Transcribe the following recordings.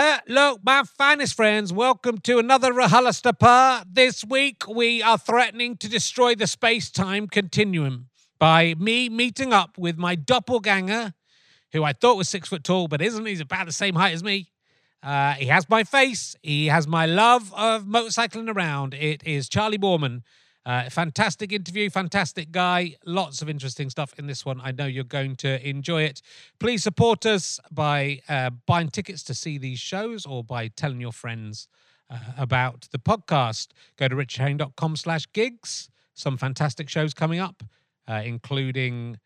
Hello, my finest friends. Welcome to another RHLSTP. This week, we are threatening to destroy the space time continuum by me meeting up with my doppelganger, who I thought was six foot tall, but isn't. He's about the same height as me. Uh, he has my face. He has my love of motorcycling around. It is Charley Boorman. Uh, fantastic interview, fantastic guy. Lots of interesting stuff in this one. I know you're going to enjoy it. Please support us by uh, buying tickets to see these shows or by telling your friends uh, about the podcast. Go to richardherring.com slash gigs. Some fantastic shows coming up, uh, including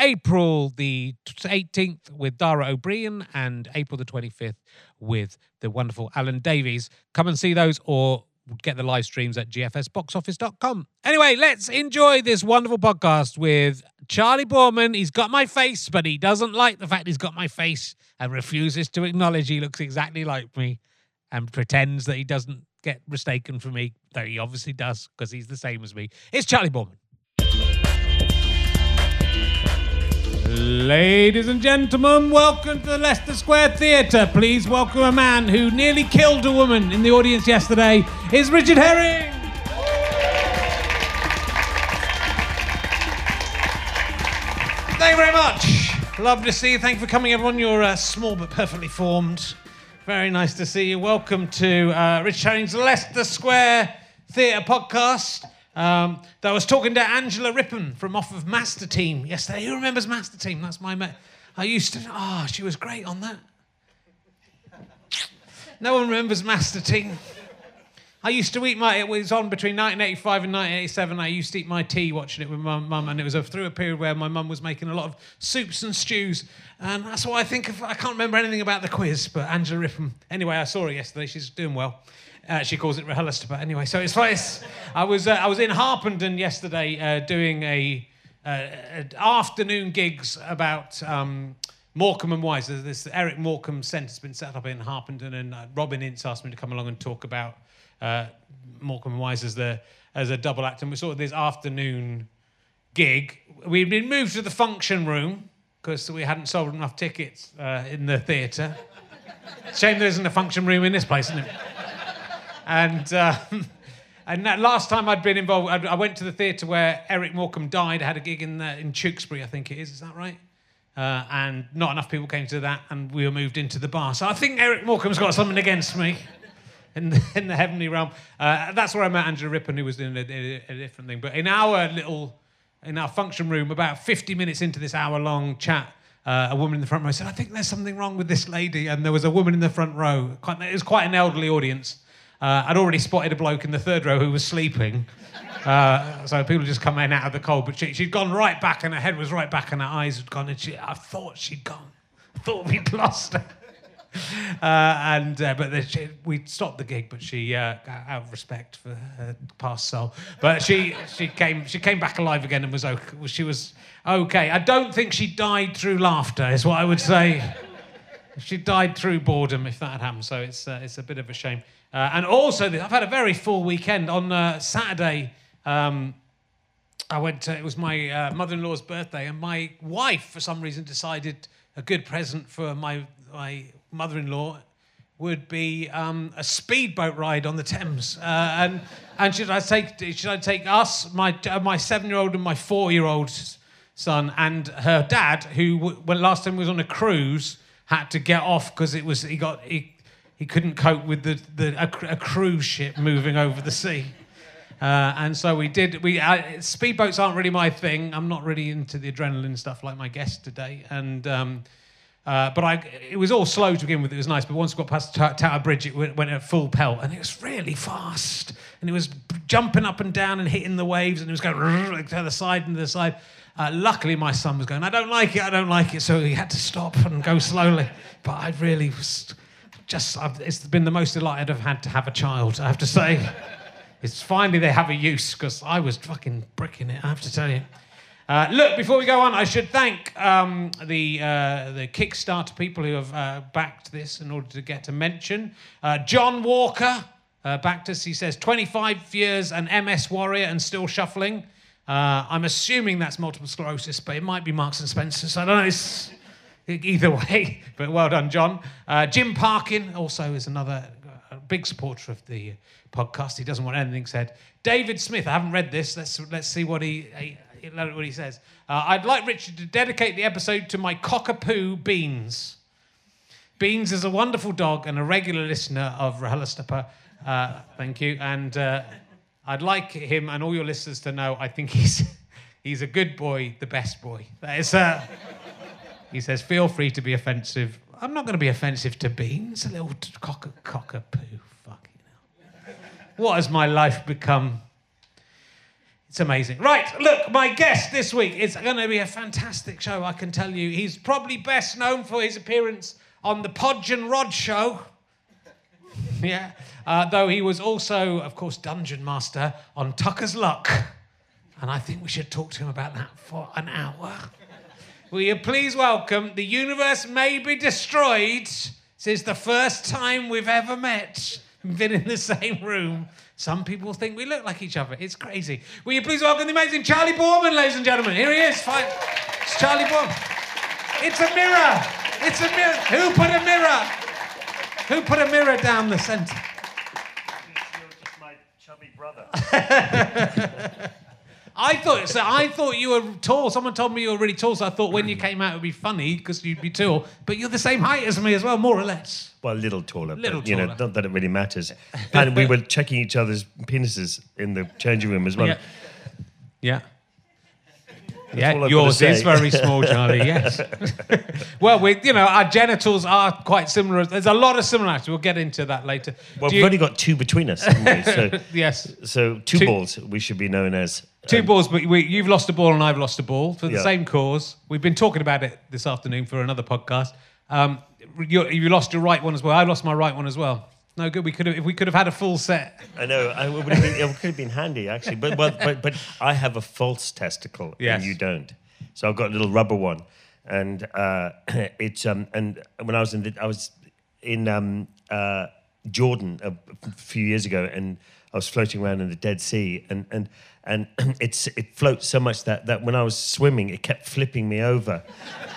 April the 18th with Dara Ó Briain and April the 25th with the wonderful Alan Davies. Come and see those or get the live streams at gfsboxoffice.com. Anyway, let's enjoy this wonderful podcast with Charley Boorman. He's got my face, but he doesn't like the fact he's got my face and refuses to acknowledge he looks exactly like me and pretends that he doesn't get mistaken for me, though he obviously does because he's the same as me. It's Charley Boorman. Ladies and gentlemen, welcome to the Leicester Square Theatre. Please welcome a man who nearly killed a woman in the audience yesterday. Is Richard Herring. Thank you very much. Love to see you. Thank you for coming, everyone. You're uh, small but perfectly formed. Very nice to see you. Welcome to uh, Richard Herring's Leicester Square Theatre podcast. Um, I was talking to Angela Rippon from off of Master Team yesterday. Who remembers Master Team? That's my mate. I used to. Ah, oh, she was great on that. No one remembers Master Team. I used to eat my. It was on between 1985 and 1987. I used to eat my tea watching it with my mum, and it was a, through a period where my mum was making a lot of soups and stews, and that's why I think of. I can't remember anything about the quiz, but Angela Rippon. Anyway, I saw her yesterday. She's doing well. Uh, she calls it RHLSTP, but anyway. So it's like I was uh, I was in Harpenden yesterday uh, doing a, afternoon gigs about um, Morecambe and Wise. This Eric Morecambe Centre's been set up in Harpenden, and uh, Robin Ince asked me to come along and talk about uh, Morecambe and Wise as the as a double act, and we saw this afternoon gig. We'd been moved to the function room because we hadn't sold enough tickets uh, in the theatre. Shame there isn't a function room in this place, isn't it? And, um, and that last time I'd been involved, I, I went to the theatre where Eric Morecambe died. Had a gig in, the, in Tewkesbury, I think it is. Is that right? Uh, and not enough people came to that, and we were moved into the bar. So I think Eric Morecambe's got something against me in the, in the heavenly realm. Uh, that's where I met Angela Rippon, who was doing a, a, a, different thing. But in our little, in our function room, about 50 minutes into this hour-long chat, uh, a woman in the front row said, "I think there's something wrong with this lady." And there was a woman in the front row. Quite, it was quite an elderly audience. Uh, I'd already spotted a bloke in the third row who was sleeping. Uh, so people just come in out of the cold. But she, she'd gone right back and her head was right back and her eyes had gone. And she, I thought she'd gone. I thought we'd lost her. Uh, and uh, but she, we stopped the gig, but she, uh, out of respect for her past soul, but she she came she came back alive again and was okay. She was okay. I don't think she died through laughter, is what I would say. she died through boredom, if that had happened. So it's uh, it's a bit of a shame. Uh, and also, I've had a very full weekend. On uh, Saturday, um, I went. To, it was my mother-in-law's birthday, and my wife, for some reason, decided a good present for my my mother-in-law would be um, a speedboat ride on the Thames. Uh, and and should I take should I take us, my uh, my seven-year-old and my four-year-old son, and her dad, who when last time was on a cruise, had to get off because it was he got he he couldn't cope with the, the a, a cruise ship moving over the sea. Uh, and so we did. We speedboats aren't really my thing. I'm not really into the adrenaline stuff like my guest today. And um, uh, but I, it was all slow to begin with. It was nice. But once we got past Tower Bridge, it went, went at full pelt, and it was really fast. And it was jumping up and down and hitting the waves, and it was going to the side and to the side. Uh, luckily, my son was going. I don't like it. I don't like it. So he had to stop and go slowly. But I really was just, I've, it's been the most delighted I've had to have a child, I have to say. it's finally they have a use because I was fucking bricking it, I have to tell you. Uh, look, before we go on, I should thank um, the uh, the Kickstarter people who have uh, backed this in order to get a mention. Uh, John Walker uh, backed us. He says 25 years an MS warrior and still shuffling. Uh, I'm assuming that's multiple sclerosis, but it might be Marks and Spencer. So I don't know. It's, Either way, but well done, John. Jim Parkin also is another big supporter of the podcast. He doesn't want anything said. David Smith, I haven't read this. Let's let's see what he, he what he says. Uh, I'd like Richard to dedicate the episode to my cockapoo Beans. Beans is a wonderful dog and a regular listener of RHLSTP. Uh, thank you. And uh, I'd like him and all your listeners to know I think he's he's a good boy, the best boy. That is. Uh, he says, feel free to be offensive. I'm not going to be offensive to Beans, a little cock- cockapoo. Fucking hell. What has my life become? It's amazing. Right, look, my guest this week is going to be a fantastic show, I can tell you. He's probably best known for his appearance on the Podge and Rod show. yeah. Uh, though he was also, of course, Dungeon Master on Tucker's Luck. And I think we should talk to him about that for an hour. Will you please welcome The Universe May Be Destroyed? This is the first time we've ever met, been in the same room. Some people think we look like each other. It's crazy. Will you please welcome the amazing Charley Boorman, ladies and gentlemen? Here he is. Fine. It's Charley Boorman. It's a mirror. It's a mirror. Who put a mirror? Who put a mirror down the centre? You're just my chubby brother. I thought so. I thought you were tall. Someone told me you were really tall, so I thought when you mm. came out it would be funny because you'd be tall. But you're the same height as me as well, more or less. Well, a little taller, Little but you know, taller. not that it really matters. And we were checking each other's penises in the changing room as well. Yeah. Yeah. Yeah, yours is very small, Charley. Yes. well, we, you know, our genitals are quite similar. There's a lot of similarities. We'll get into that later. Well, Do we've you- only got two between us, haven't we? So, yes, so two, Two- balls we should be known as. two um, balls, but we, you've lost a ball and I've lost a ball for the Yeah. same cause. We've been talking about it this afternoon for another podcast. Um, you, you lost your right one as well. I lost my right one as well. No good. We could have if we could have had a full set. I know. I would have been, it could have been handy actually, but well, but but I have a false testicle Yes. and you don't. So I've got a little rubber one, and uh, it's um and when I was in the, I was in um uh Jordan a, a few years ago, and I was floating around in the Dead Sea, and and and it's it floats so much that that when I was swimming, it kept flipping me over,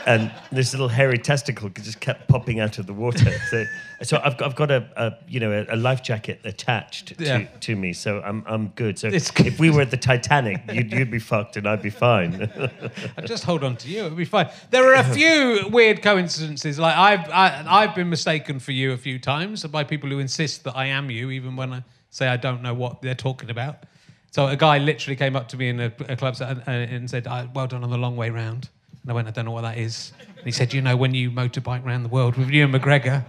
and this little hairy testicle just kept popping out of the water. So so I've got, I've got a, a you know a, life jacket attached to, Yeah. to me, so I'm I'm good. So It's if we were at the Titanic, you'd you'd be fucked and I'd be fine. I'd just hold on to you. It'll be fine. There are a few weird coincidences. Like I've I, I've been mistaken for you a few times by people who insist that I am you, even when I say I don't know what they're talking about. So a guy literally came up to me in a, a club and, and said, "Ah, "Well done on the long way round." And I went, "I don't know what that is." And he said, "You know, when you motorbike around the world with Ewan McGregor."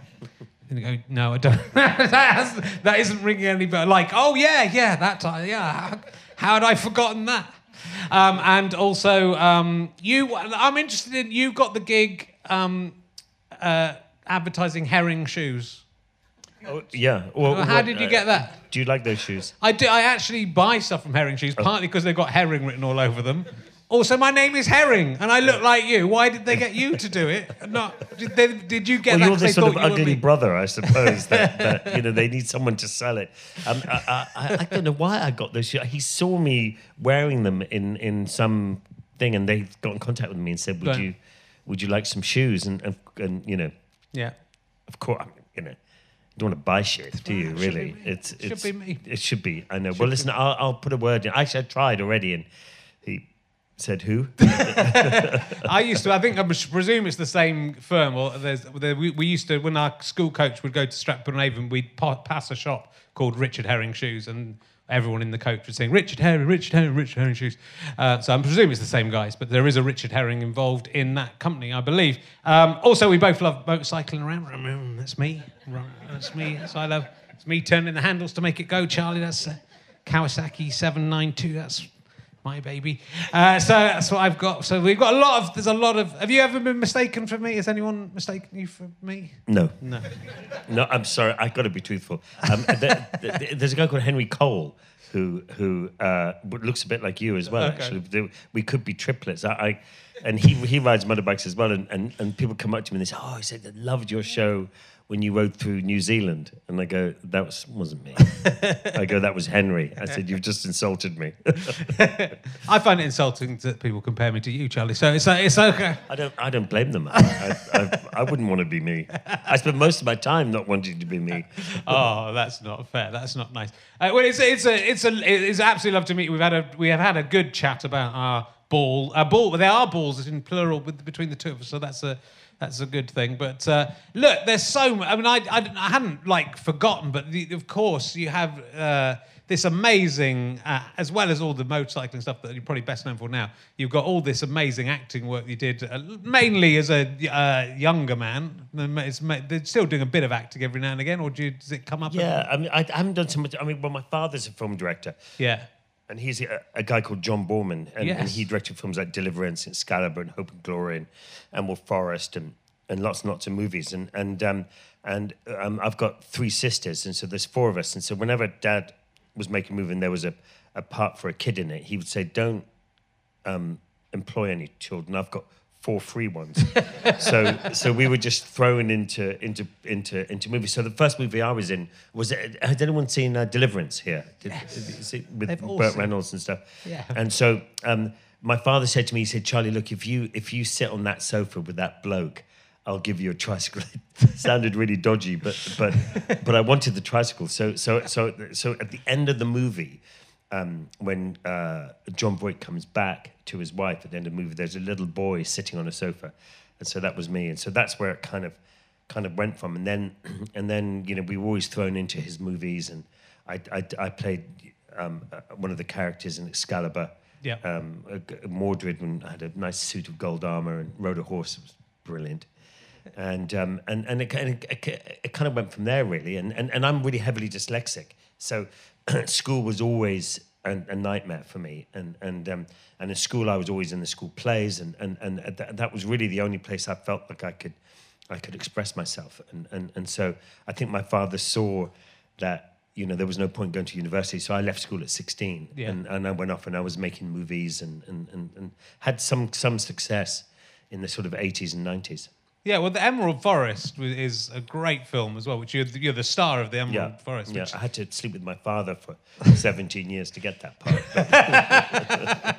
And you go, "No, I don't." that, that isn't ringing any bell. Like, oh yeah, yeah, that time, yeah. How, how had I forgotten that? Um, and also, um, you. I'm interested in. You got the gig um, uh, advertising herring shoes. Oh, yeah. Well, How what- did you uh, get that? Do you like those shoes? I do. I actually buy stuff from Herring Oh. Shoes, partly because they've got herring written all over them. Also, my name is Herring, and I look like you. Why did they get you to do it? Not did, they, did you get Well, you're the sort of thought you were ugly brother, I suppose. that, that you know they need someone to sell it. Um, I, I, I don't know why I got those shoes. He saw me wearing them in in some thing, and they got in contact with me and said, "Would you would you like some shoes?" And and, and you know, Yeah. of course, you know. Don't want to buy shit, do you? Should Really? me. It's It should it's be me. It should be. I know. well, listen, I'll, I'll put a word in. Actually, I tried already, and he said, "Who?" I used to. I think I presume it's the same firm. Or there's, there, we, we used to when our school coach would go to Stratford on Avon, we'd pa- pass a shop called Richard Herring Shoes, and everyone in the coach would sing Richard Herring, Richard Herring, Richard Herring Shoes. Uh, so I'm presuming it's the same guys, but there is a Richard Herring involved in that company, I believe. Um, also, we both love motorcycling around. That's me. That's me. That's I love. It's me turning the handles to make it go, Charley. That's uh, Kawasaki 792. That's my baby. Uh, so that's what I've got. So we've got a lot of. There's a lot of. Have you ever been mistaken for me? Has anyone mistaken you for me? no. No. No, I'm sorry. I've got to be truthful. Um, there- there- there's a guy called Henry Cole who who uh, looks a bit like you as well. Okay. Actually, we could be triplets. I, I and he he rides motorbikes as well. And, and, and people come up to me and they say, "Oh, I said I loved your show when you rode through New Zealand? And I go, that was, wasn't me. I go, that was Henry. I said, you've just insulted me. I find it insulting that people compare me to you, Charley. So it's it's okay. I don't, I don't blame them. I, I, I wouldn't want to be me. I spend most of my time not wanting to be me. Oh, that's not fair. That's not nice. Uh, well, it's it's a it's a it's absolutely love to meet you. We've had a we have had a good chat about our ball. A ball. There are balls in plural with, between the two of us, so that's a that's a good thing. But uh, look, there's so much. I mean, I, I, I hadn't like forgotten, but the, of course you have uh, this amazing, uh, as well as all the motorcycling stuff that you're probably best known for now. You've got all this amazing acting work you did, uh, mainly as a uh, younger man. It's, they're still doing a bit of acting every now and again, or do you, does it come up? Yeah, I mean, I, I haven't done so much. I mean, well, my father's a film director. Yeah. And he's a, a guy called John Boorman, and, and he directed films like Deliverance, and Excalibur, and Hope and Glory, and Emerald Forest, and, and lots and lots of movies. And and um, and um, I've got three sisters, and so there's four of us. And so whenever Dad was making a movie and there was a, a part for a kid in it, he would say, "Don't um, employ any children. I've got four free ones." so so we were just thrown into into into into movies. So the first movie I was in was had anyone seen uh, Deliverance here? Did, it with They've Burt. Reynolds and stuff. Yeah. And so um, my father said to me, he said, Charley, look, if you if you sit on that sofa with that bloke, I'll give you a tricycle. It sounded really dodgy, but but but I wanted the tricycle. So so so so at the end of the movie, um, when uh, Jon Voight comes back to his wife at the end of the movie, there's a little boy sitting on a sofa, and so that was me. And so that's where it kind of kind of went from. And then and then you know we were always thrown into his movies, and I I, I played um, uh, one of the characters in Excalibur. Yeah. Um, Mordred when had a nice suit of gold armor and rode a horse. It was brilliant. And um, and and it, and it, it, it kind of went from there really. And and, and I'm really heavily dyslexic, so school was always a, a nightmare for me. And and um, and in school I was always in the school plays, and and and that, that was really the only place I felt like I could I could express myself. And and and so I think my father saw that you know there was no point going to university, so I left school at 16, Yeah. and and I went off and I was making movies and and and, and had some some success in the sort of 80s and 90s. Yeah, well, the Emerald Forest is a great film as well, which you're, you're the star of the Emerald Yeah, Forest. yeah. I had to sleep with my father for 17 years to get that part.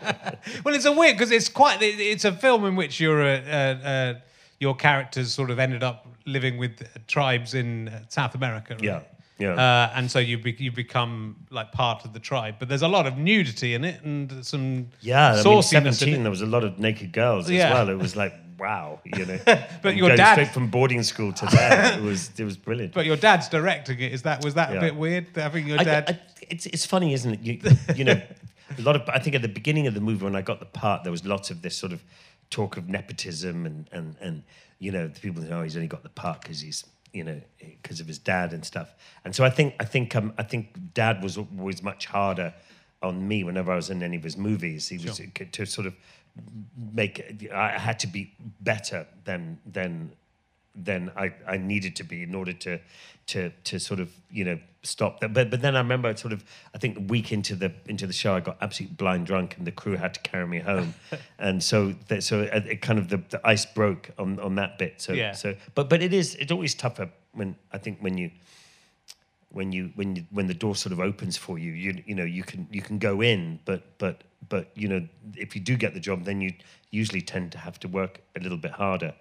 Well, it's a weird because it's quite. It's a film in which you're a, a, a, your characters sort of ended up living with tribes in uh, South America. right? Yeah, yeah. Uh, and so you be, you become like part of the tribe, but there's a lot of nudity in it and some yeah, I mean, 17, there was a lot of naked girls as Yeah. well. It was like, wow, you know. But your dad- straight from boarding school to that, it was it was brilliant. But your dad's directing it. Is that was that a bit weird having your I- dad? I- it's it's funny, isn't it? You you know, a lot of I think at the beginning of the movie when I got the part, there was lots of this sort of talk of nepotism and and and you know the people who know he's only got the part because he's you know because of his dad and stuff. And so I think I think um, I think dad was always much harder on me whenever I was in any of his movies. He was to sort of make I had to be better than than than I, I needed to be in order to to to sort of you know stop that. But but then I remember sort of I think a week into the into the show I got absolutely blind drunk and the crew had to carry me home, and so that, so it, it kind of the, the ice broke on on that bit. So Yeah. so but but it is it's always tougher when I think when you when you when you when the door sort of opens for you you you know you can you can go in but but but you know if you do get the job then you usually tend to have to work a little bit harder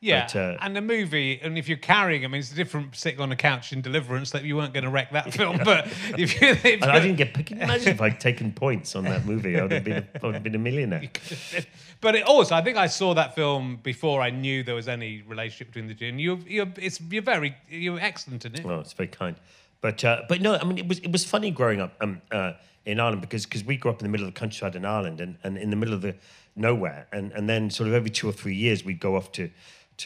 Yeah, But, uh, and the movie, and if you're carrying, I mean, it's different sitting on a couch in Deliverance that you weren't going to wreck that film. But if you, if And I didn't get. Can you imagine if I'd taken points on that movie? I would have been. A, I would have been a millionaire. but it also, I think I saw that film before I knew there was any relationship between the two. And you're, you're, it's, you're very, you're excellent in it. Well, it's very kind, but uh, but no, I mean it was it was funny growing up um, uh, in Ireland because because we grew up in the middle of the countryside in Ireland and, and in the middle of the nowhere, and and then sort of every two or three years we'd go off to.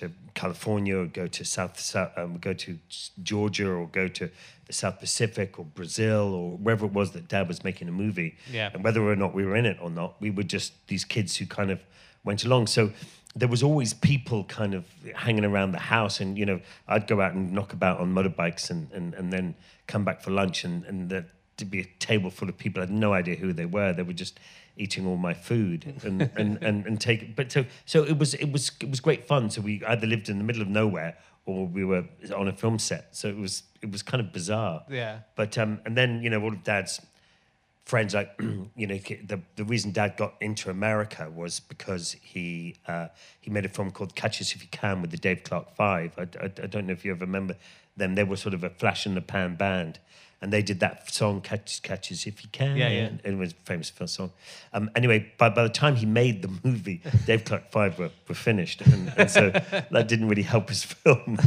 To California, or go to South, South um, go to Georgia, or go to the South Pacific, or Brazil, or wherever it was that Dad was making a movie. Yeah. And whether or not we were in it or not, we were just these kids who kind of went along. So there was always people kind of hanging around the house, and you know, I'd go out and knock about on motorbikes, and and, and then come back for lunch, and and there'd be a table full of people. I had no idea who they were. They were just eating all my food and and, and, and take but so so it was it was it was great fun so we either lived in the middle of nowhere or we were on a film set. So it was it was kind of bizarre. Yeah. But um, and then you know all of Dad's friends like you know the the reason Dad got into America was because he uh, he made a film called Catch Us If You Can with the Dave Clark Five. I, I, I don't know if you ever remember them. They were sort of a flash in the pan band. And they did that song, "Catches Catch Us If You Can. Yeah, yeah. And it was a famous film song. Um, anyway, by, by the time he made the movie, Dave Clark Five were, were finished. And, and so that didn't really help his film.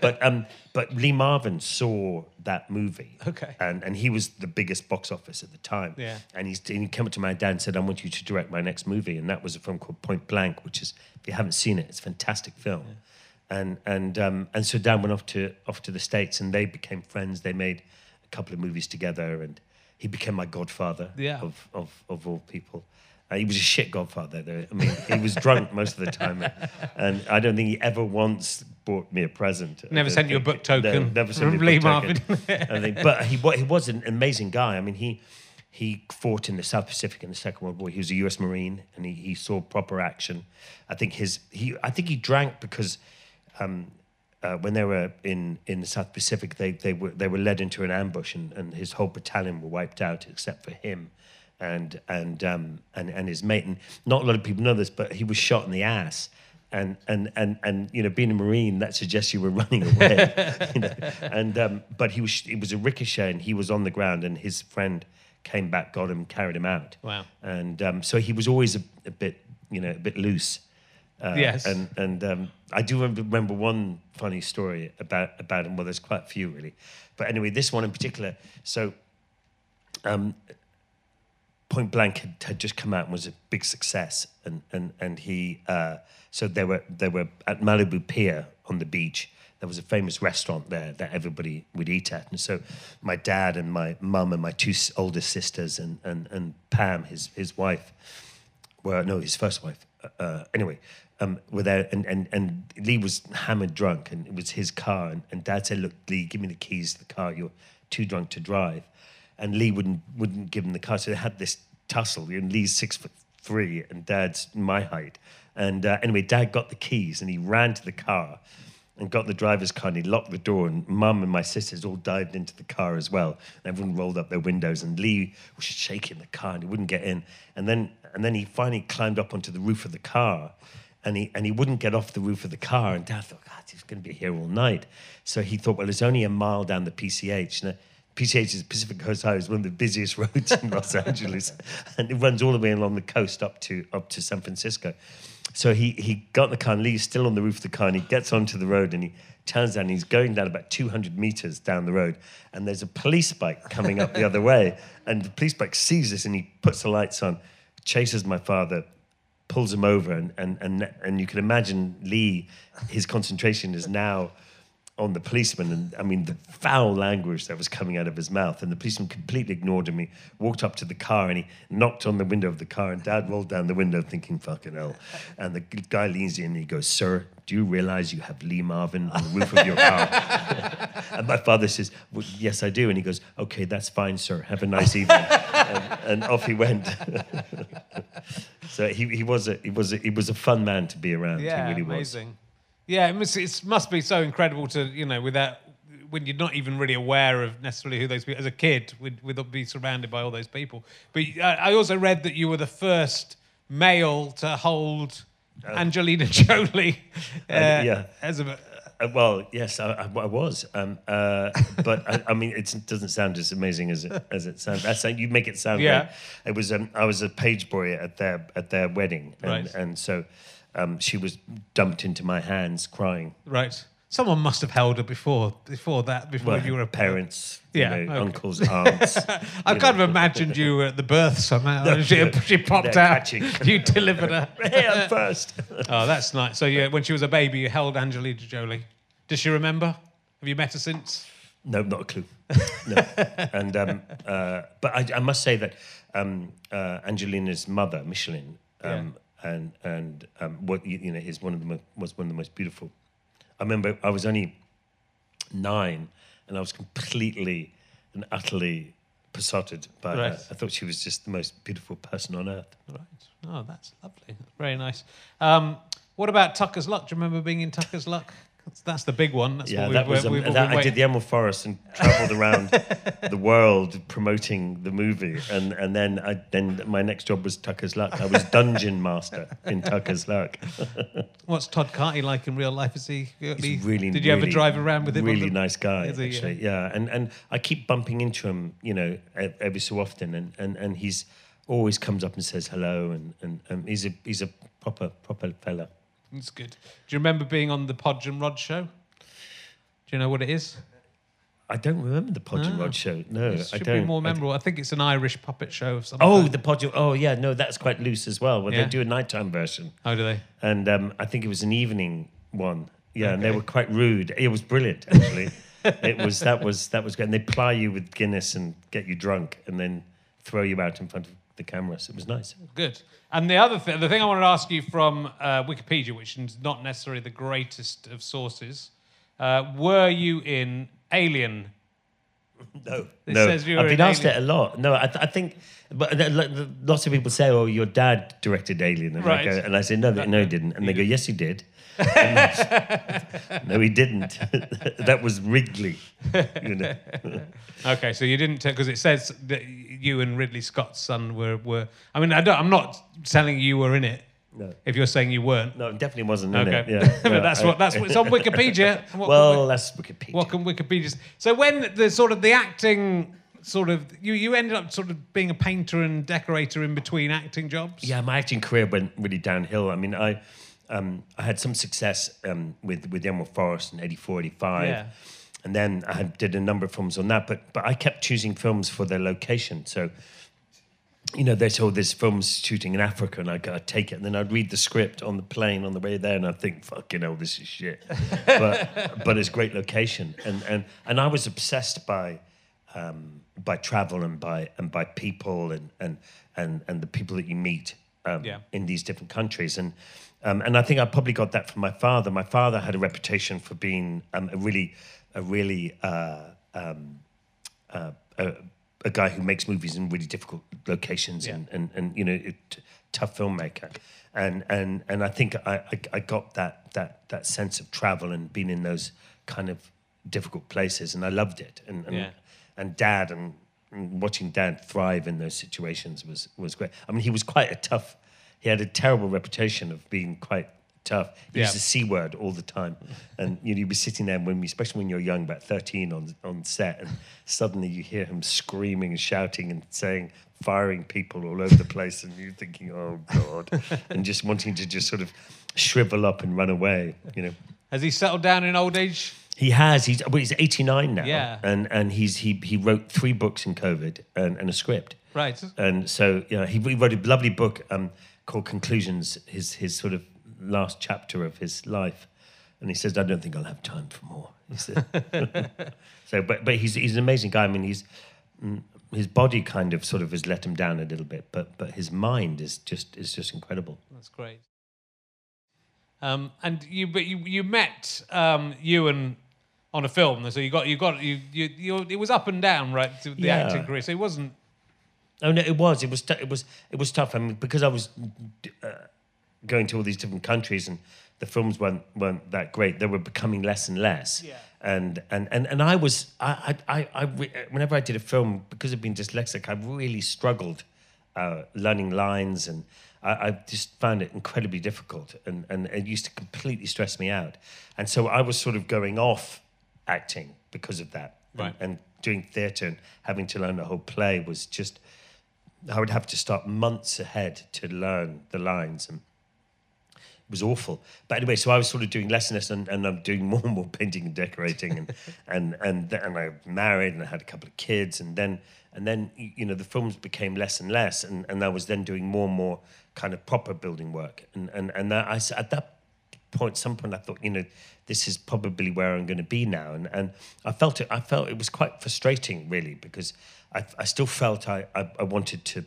but, um, but Lee Marvin saw that movie. Okay. And, and he was the biggest box office at the time. Yeah. And, he's, and he came up to my dad and said, I want you to direct my next movie. And that was a film called Point Blank, which is, if you haven't seen it, it's a fantastic film. And, and, um, and so Dan went off to, off to the States and they became friends. They made couple of movies together and he became my godfather Yeah. of, of, of all people. Uh, he was a shit godfather. Though. I mean, he was drunk most of the time, and I don't think he ever once bought me a present. Never sent you a book token No, never sent me a book. Marvin. But he he was an amazing guy. I mean, he he fought in the South Pacific in the Second World War. He was a U.S. Marine, and he, he saw proper action. I think his he I think he drank because. Um, uh, when they were in, in the South Pacific, they, they were they were led into an ambush, and, and his whole battalion were wiped out except for him and and um, and and his mate. And not a lot of people know this, but he was shot in the ass. And and and and you know, being a marine, that suggests you were running away. you know? And um, but he was it was a ricochet, and he was on the ground, and his friend came back, got him, carried him out. Wow. And um, so he was always a, a bit you know a bit loose. Uh, Yes. And and um, I do remember, one funny story about about him. Well, there's quite a few really, but anyway, this one in particular. So, um, Point Blank had, had just come out and was a big success, and and and he uh, so they were they were at Malibu Pier on the beach. There was a famous restaurant there that everybody would eat at, and so my dad and my mum and my two older sisters and and and Pam, his his wife, were no his first wife. Uh, uh, anyway, um, there, and, and and Lee was hammered drunk, and it was his car, and, and Dad said, "Look, Lee, give me the keys to the car. You're too drunk to drive." And Lee wouldn't wouldn't give him the car, so they had this tussle. And Lee's six foot three, and Dad's my height. And uh, anyway, Dad got the keys, and he ran to the car. And got the driver's car and he locked the door, and Mum and my sisters all dived into the car as well. And everyone rolled up their windows, and Lee was shaking the car and he wouldn't get in. And then, and then he finally climbed up onto the roof of the car, and he and he wouldn't get off the roof of the car. And Dad thought, God, he's going to be here all night. So he thought, well, it's only a mile down the PCH. Now, PCH is Pacific Coast Highway, is one of the busiest roads in Los Angeles, and it runs all the way along the coast up to up to San Francisco. So he he got the car and Lee's still on the roof of the car, and he gets onto the road and he turns down. And he's going down about 200 meters down the road, and there's a police bike coming up the other way, and the police bike sees this and he puts the lights on, chases my father, pulls him over, and and and and you can imagine Lee, his concentration is now on the policeman, and I mean the foul language that was coming out of his mouth, and the policeman completely ignored him. He walked up to the car and he knocked on the window of the car, and Dad rolled down the window, thinking "fucking hell," and the guy leans in and he goes, "Sir, do you realize you have Lee Marvin on the roof of your car?" and my father says, well, "Yes, I do," and he goes, "Okay, that's fine, sir. Have a nice evening," and, and off he went. so he, he was a he was a, he was a fun man to be around. Yeah, he really was. amazing. Yeah, it must, it must be so incredible to you know without when you're not even really aware of necessarily who those people as a kid with with be surrounded by all those people. But I, I also read that you were the first male to hold Angelina Jolie. Uh, yeah. as a well, yes, I, I, I was, um, uh, but I, I mean, it doesn't sound as amazing as it as it sounds. That's you make it sound. Yeah. great. It was. Um, I was a page boy at their at their wedding, and, Right. and so um, she was dumped into my hands, crying. right. Someone must have held her before before that before Well, you were a parents, Yeah, you know, okay. uncles, aunts. I've kind of imagined you were at the birth somehow. No, she, yeah. she popped out. catching. You delivered her. hey, I'm first. Oh, that's nice. So yeah, when she was a baby, you held Angelina Jolie. Does she remember? Have you met her since? No, not a clue. No. and um, uh, but I, I must say that um, uh, Angelina's mother, Marcheline, um, and and um, what you, you know is one of the mo- was one of the most beautiful. I remember I was only nine, and I was completely and utterly besotted by Right. her. I thought she was just the most beautiful person on earth. Right. Oh, that's lovely. Very nice. Um, what about Tucker's Luck? Do you remember being in Tucker's Luck? That's the big one. That's Yeah, what that was. Um, we've that, I did the Emerald Forest and travelled around the world promoting the movie, and and then I then my next job was Tucker's Luck. I was dungeon master in Tucker's Luck. What's Todd Carty like in real life? Is he? He's really. Did you ever drive around with him? Really nice guy, he, yeah? actually. Yeah, and and I keep bumping into him, you know, every so often, and and and he's always comes up and says hello, and and, and he's a he's a proper proper fella. It's good. Do you remember being on the Podge and Rod show? Do you know what it is? I don't remember the Podge and Ah. Rod show. No, It I should don't. be more I d- memorable. I think it's an Irish puppet show of some Oh, kind. the Podge. Oh, yeah. No, that's quite loose as well. Well, Yeah. they do a nighttime version, How do they? and um, I think it was an evening one. Yeah, and they Okay. were quite rude. It was brilliant, actually. it was that was that was good. And they ply you with Guinness and get you drunk, and then throw you out in front of the cameras. It was nice. Good. And the other thing, the thing I wanted to ask you from uh, Wikipedia, which is not necessarily the greatest of sources, uh, were you in Alien? No, It no. says you were I've been in asked it a lot. No, I, th- I think, but uh, th- lo- lots of people say, "Oh, your dad directed Alien," and, Right. I, go, and I say, "No, th- no, he didn't." And they go, "Yes, he did." no, he didn't. that was Ridley. You know. Okay, so you didn't because it says that you and Ridley Scott's son were were. I mean, I don't, I'm not telling you were in it. No. If you're saying you weren't. No, it definitely wasn't Okay, it. Yeah, but No, that's I- what that's what it's on Wikipedia. What, Well, that's Wikipedia. what can Wikipedia? So when the sort of the acting sort of you you ended up sort of being a painter and decorator in between acting jobs. Yeah, my acting career went really downhill. I mean, I um, I had some success um, with with Emerald Forest in 84, 85. Yeah. And then I did a number of films on that, but but I kept choosing films for their location. So, you know, they told this film's shooting in Africa, and I go, I'd take it, and then I'd read the script on the plane on the way there, and I'd think, fucking hell, this is shit. but but it's great location, and and and I was obsessed by um, by travel and by and by people and and and and the people that you meet um, Yeah. in these different countries and. Um, and I think I probably got that from my father. My father had a reputation for being um, a really, a really uh, um, uh, a, a guy who makes movies in really difficult locations and, and, and you know a t- tough filmmaker. And and and I think I, I, I got that that that sense of travel and being in those kind of difficult places and I loved it. And and, Yeah. and dad and, and watching dad thrive in those situations was was great. I mean he was quite a tough he had a terrible reputation of being quite tough he used Yeah. the c word all the time and you know, you'd be sitting there when especially when you're young about 13 on on set and suddenly you hear him screaming and shouting and saying firing people all over the place and you're thinking oh god and just wanting to just sort of shrivel up and run away you know Has he settled down in old age? he has he's well, he's 89 now Yeah. and and he's he he wrote three books in covid and, and a script Right. and so you know, he, he wrote a lovely book um, called Conclusions, his his sort of last chapter of his life, and he says, "I don't think I'll have time for more." He said. so, but but he's he's an amazing guy. I mean, he's mm, his body kind of sort of has let him down a little bit, but but his mind is just is just incredible. That's great. Um, and you, but you, you met um, Ewan on a film, so you got, you got, you, you, you it was up and down, right? The Yeah. acting career, so it wasn't. Oh no, it was. It was. T- it was. It was tough. I mean, because I was uh, going to all these different countries, and the films weren't weren't that great. They were becoming less and less. Yeah. And and and and I was. I I I, I re- whenever I did a film, because of being dyslexic, I really struggled uh, learning lines, and I, I just found it incredibly difficult, and and it used to completely stress me out. And so I was sort of going off acting because of that. Right. And, and doing theatre and having to learn the whole play was just I would have to start months ahead to learn the lines and it was awful. But anyway, so I was sort of doing less and less and, and I'm doing more and more painting and decorating and and and and I married and I had a couple of kids and then and then you know the films became less and less and, and I was then doing more and more kind of proper building work and and and that I at that point some point I thought you know this is probably where I'm going to be now and and I felt it I felt it was quite frustrating really because I, I still felt I, I, I wanted to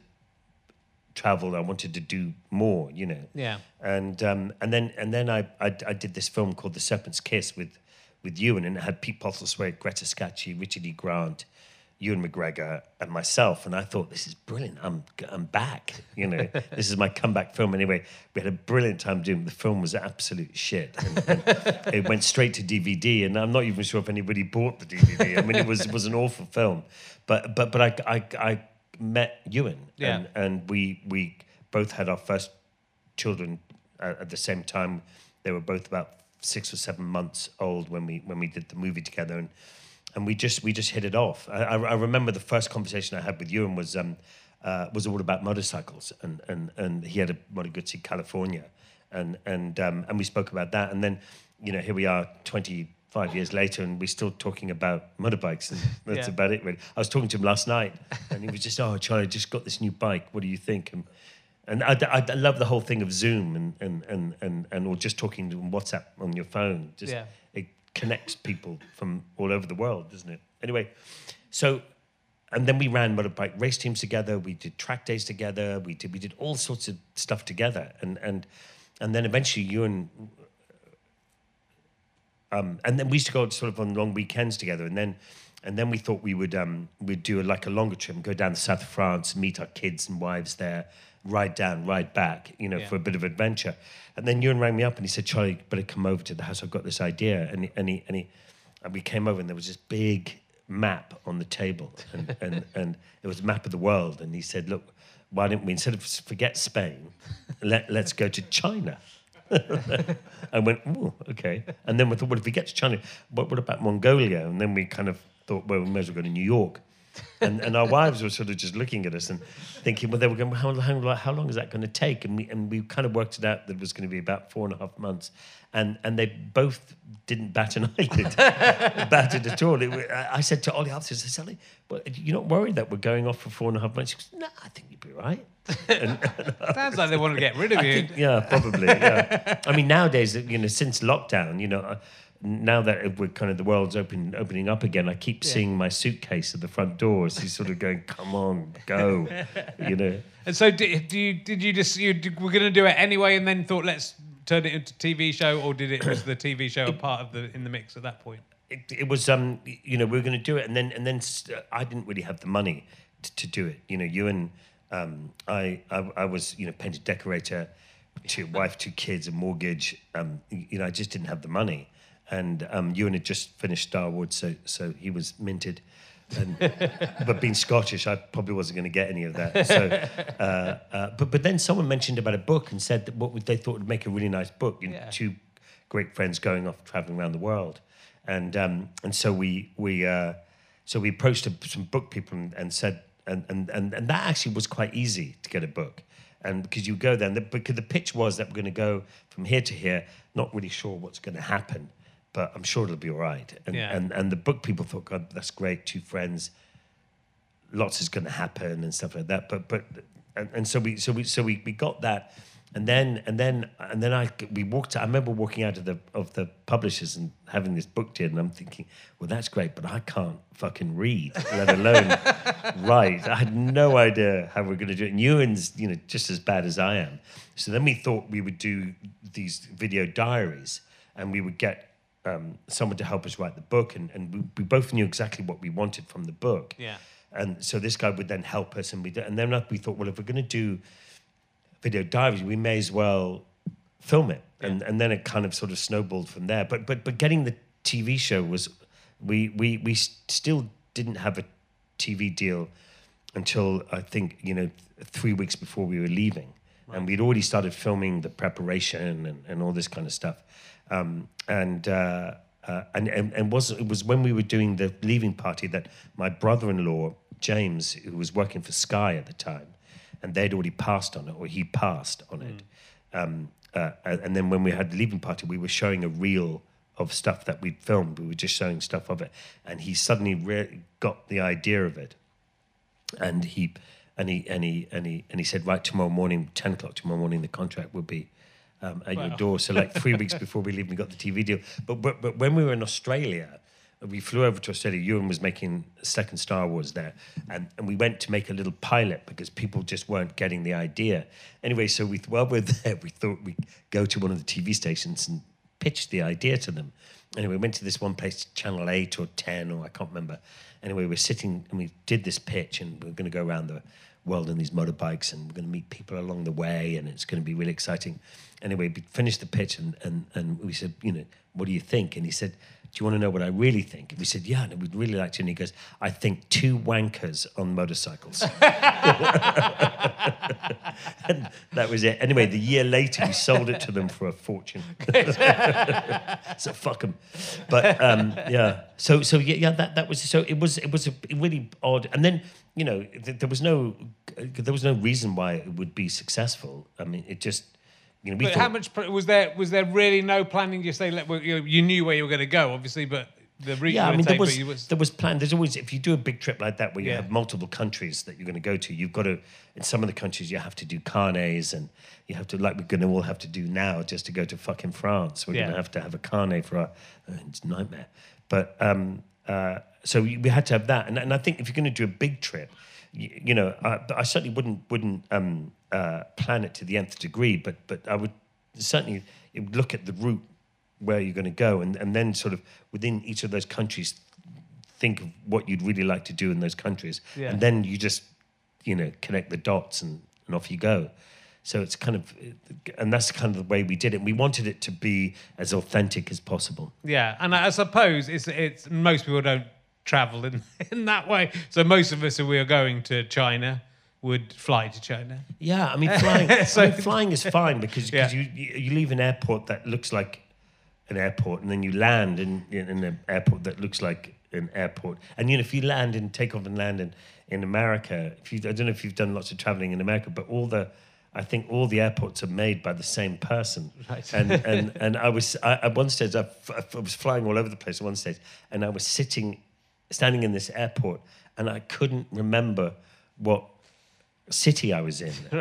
travel I wanted to do more you know Yeah. and um, and then and then I, I I did this film called The Serpent's Kiss with with Ewan and it had Pete Postlethwaite, Greta Scacchi, Richard E. Grant, Ewan McGregor and myself, and I thought this is brilliant. I'm I'm back. You know, this is my comeback film. Anyway, we had a brilliant time doing. it. The film was absolute shit. And, and it went straight to DVD, and I'm not even sure if anybody bought the DVD. I mean, it was it was an awful film, but but but I I, I met Ewan, Yeah. and, and we we both had our first children at, at the same time. They were both about six or seven months old when we when we did the movie together, and and we just we just hit it off. I, I, I remember the first conversation I had with Ewan was um, uh, was all about motorcycles, and and and he had a Moto Guzzi California, and and um, and we spoke about that, and then you know here we are twenty. Five years later, and we're still talking about motorbikes, and that's Yeah. about it. Really, I was talking to him last night, and he was just, "Oh, Charley, I just got this new bike. What do you think?" And and I, I, I love the whole thing of Zoom and and and and, and or just talking on WhatsApp on your phone. Just Yeah. it connects people from all over the world, doesn't it? Anyway, so and then we ran motorbike race teams together. We did track days together. We did we did all sorts of stuff together, and and and then eventually you and um, and then we used to go sort of on long weekends together, and then and then we thought we would um, we'd do a, like a longer trip, and go down to south of France, meet our kids and wives there, ride down, ride back, you know, Yeah. for a bit of adventure. And then Ewan rang me up and he said, "Charley, better come over to the house. I've got this idea." And he, and he, and he and we came over, and there was this big map on the table, and and, and it was a map of the world. And he said, "Look, why don't we instead of forget Spain, let let's go to China." I went, okay. And then we thought, well, if we get to China, what, what about Mongolia? And then we kind of thought, well, we may as well go to New York. And, and our wives were sort of just looking at us and thinking, well, they were going, how, how, how long is that going to take? And we, and we kind of worked it out that it was going to be about four and a half months. And, and they both didn't bat an eyelid, batted it at all. It, I I said to Ollie afterwards, I said, Ollie, well, you're not worried that we're going off for four and a half months? She goes, no, I think you'd be right. Sounds like they want to get rid of you. Yeah, probably. Yeah. I mean, nowadays, you know, since lockdown, you know, uh, now that we're kind of the world's open, opening up again, I keep seeing my suitcase at the front door. So he's sort of going, "Come on, go," you know. And so, did, do you did you just you did, we're going to do it anyway, and then thought let's turn it into TV show, or did it was the TV show a part of the in the mix at that point? It, it was, um, you know, we were going to do it, and then and then st- I didn't really have the money to, to do it. You know, you and um, I, I, I was, you know, painter decorator, two wife, two kids, a mortgage. Um, you know, I just didn't have the money. And um, Ewan had just finished Star Wars, so so he was minted. And, but being Scottish, I probably wasn't going to get any of that. So, uh, uh, but but then someone mentioned about a book and said that what they thought would make a really nice book. You know, Yeah. two great friends going off traveling around the world, and um, and so we we uh, so we approached some book people and, and said and, and and and that actually was quite easy to get a book. And because you go there, and the, because the pitch was that we're going to go from here to here, not really sure what's going to happen, but I'm sure it'll be all right. And, Yeah. and and the book people thought, God, that's great, two friends, lots is going to happen and stuff like that. But but and, and so we so we so we, we got that, and then and then and then I we walked. I remember walking out of the of the publishers and having this book deal, and I'm thinking, well, that's great, but I can't fucking read, let alone write. I had no idea how we are going to do it. And Ewan's you know just as bad as I am. So then we thought we would do these video diaries, and we would get. Um, someone to help us write the book, and, and we, we both knew exactly what we wanted from the book. Yeah. And so this guy would then help us, and we did, and then we thought, well, if we're going to do video diaries, we may as well film it, and and then it kind of sort of snowballed from there. But but but getting the TV show was, we we we still didn't have a TV deal until I think you know three weeks before we were leaving, and we'd already started filming the preparation and, and all this kind of stuff, um, and. Uh, uh, and, and and was it was when we were doing the leaving party that my brother-in-law James, who was working for Sky at the time, and they'd already passed on it, or he passed on it. Um, uh, and and then when we had the leaving party, we were showing a reel of stuff that we'd filmed. We were just showing stuff of it, and he suddenly re- got the idea of it, and he and he and he and he and he said, right tomorrow morning, ten o'clock tomorrow morning, the contract will be. Um, at your door. So like three weeks before we leave, we got the TV deal. But, but but when we were in Australia, we flew over to Australia. Ewan was making a second Star Wars there, and, and we went to make a little pilot because people just weren't getting the idea. Anyway, so we while we're there, we thought we'd go to one of the TV stations and pitched the idea to them. Anyway, we went to this one place, Channel 8 or 10, or I can't remember. Anyway, we're sitting and we did this pitch, and we are going to go around the world on these motorbikes, and we're going to meet people along the way, and it's going to be really exciting. Anyway, we finished the pitch, and, and, and we said, you know, what do you think? And he said, do you want to know what I really think? And we said, yeah, and we'd really like to. And he goes, I think two wankers on motorcycles. and that was it. Anyway, the year later, we sold it to them for a fortune. so fuck them. But um, yeah, so so yeah, yeah, that that was so it was it was a really odd. And then you know th- there was no there was no reason why it would be successful. I mean, it just you know, But thought, how much pr- was there? Was there really no planning? You say you, knew where you were going to go, obviously, but the route Yeah, I mean, there was, was there was plan. There's always if you do a big trip like that where you Yeah. have multiple countries that you're going to go to, you've got to. In some of the countries, you have to do carnets, and you have to like we're going to all have to do now just to go to fucking France. We're going to have to have a carnet for our uh, it's a nightmare. But um, uh, so we we had to have that, and, and I think if you're going to do a big trip, you, you know, I, I certainly wouldn't wouldn't um, uh, plan it to the nth degree, but but I would certainly look at the route where you're going to go, and, and then sort of within each of those countries, think of what you'd really like to do in those countries, Yeah. and then you just you know connect the dots and, and off you go. So it's kind of, and that's kind of the way we did it. We wanted it to be as authentic as possible. yeah. And I suppose it's it's most people don't travel in in that way. So most of us, if we are going to China, would fly to China. Yeah, I mean, flying, So- I mean, flying is fine because Yeah. you, you leave an airport that looks like an airport, and then you land in in an airport that looks like an airport. And you know, if you land and take off and land in in America, if you I don't know if you've done lots of traveling in America, but all the I think all the airports are made by the same person. Right. And and and I was I, at one stage I, f- I was flying all over the place at one stage, and I was sitting, standing in this airport, and I couldn't remember what city I was in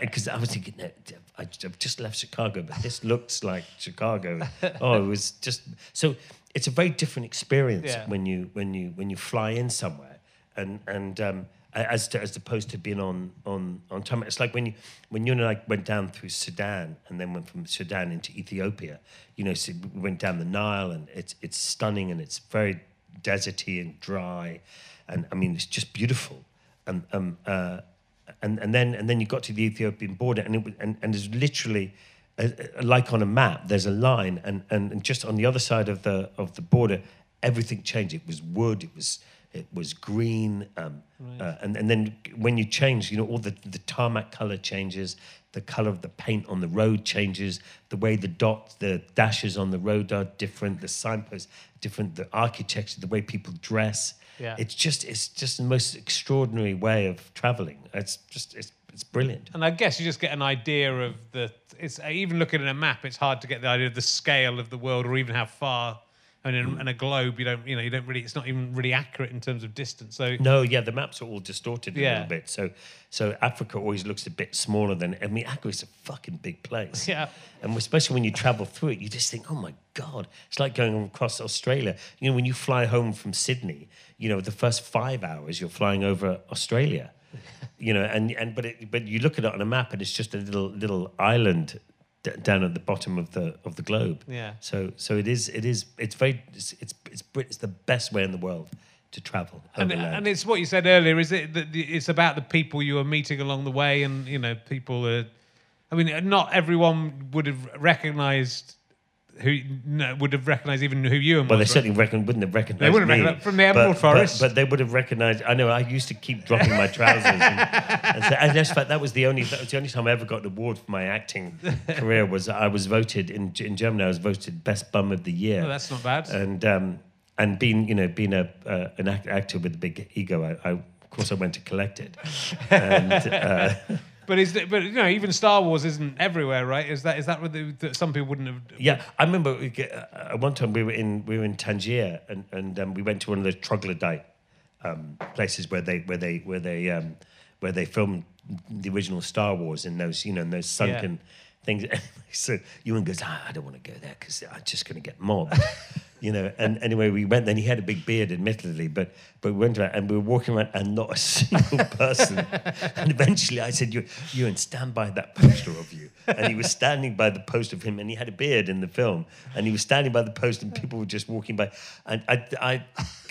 because I, was thinking "No, I, I've just left Chicago, but this looks like Chicago. oh, it was just so. It's a very different experience Yeah. when you when you when you fly in somewhere, and and um, as to, as opposed to being on on on time. It's like when you when you and I went down through Sudan and then went from Sudan into Ethiopia. You know, so we went down the Nile, and it's it's stunning and it's very deserty and dry, and I mean it's just beautiful. And um, uh, and and then and then you got to the Ethiopian border, and it was, and and there's literally. A, a- like on a map, there's a line, and, and, and just on the other side of the of the border, everything changed. It was wood, it was it was green, um, uh, and and then when you change, you know, all the the tarmac color changes, the color of the paint on the road changes, the way the dots, the dashes on the road are different, the signposts different, the architecture, the way people dress. Yeah. It's just it's just the most extraordinary way of traveling. It's just it's it's brilliant. And I guess you just get an idea of the. It's even looking at a map. It's hard to get the idea of the scale of the world, or even how far. I mean, in, in a globe, you don't, you know, you don't really. It's not even really accurate in terms of distance. So No, yeah, the maps are all distorted a Yeah. little bit. So so Africa always looks a bit smaller than I mean Africa is a fucking big place. Yeah. And especially when you travel through it, you just think, oh my God. It's like going across Australia. You know, when you fly home from Sydney, you know, the first five hours you're flying over Australia. You know, and, and but it, but you look at it on a map and it's just a little little island d- down at the bottom of the of the globe. Yeah. So so it is it is it's very it's it's it's, it's the best way in the world to travel. and, and it's what you said earlier. Is it that it's about the people you are meeting along the way, and you know, people are. I mean, not everyone would have recognised who no, would have recognised even who you and Well, they right? certainly reckon, wouldn't have recognised They wouldn't me. from the Emerald but, Forest. But, but they would have recognised. I know. I used to keep dropping my trousers, and, and, so, and that's fact. That was the only. That was the only time I ever got an award for my acting career. Was I was voted in in Germany. I was voted best bum of the year. Oh, that's not bad. and um, and being you know being a uh, an act- actor with a big ego, I, I of course I went to collect it. And, uh, But is that, but you know even Star Wars isn't everywhere, right? Is that is that what the, that some people wouldn't have? Yeah, I remember we get, uh, at one time we were in we were in Tangier and and um, we went to one of those troglodyte um, places where they where they where they um, where they filmed the original Star Wars in those you know in those sunken things. so Ewan goes, ah, I don't want to go there because I'm just going to get mobbed. you know. And anyway, we went. Then he had a big beard, admittedly, but but we went around and we were walking around, and not a single person. and eventually, I said, "You, you, and stand by that poster of you." And he was standing by the poster of him, and he had a beard in the film, and he was standing by the post, and people were just walking by. And I, I,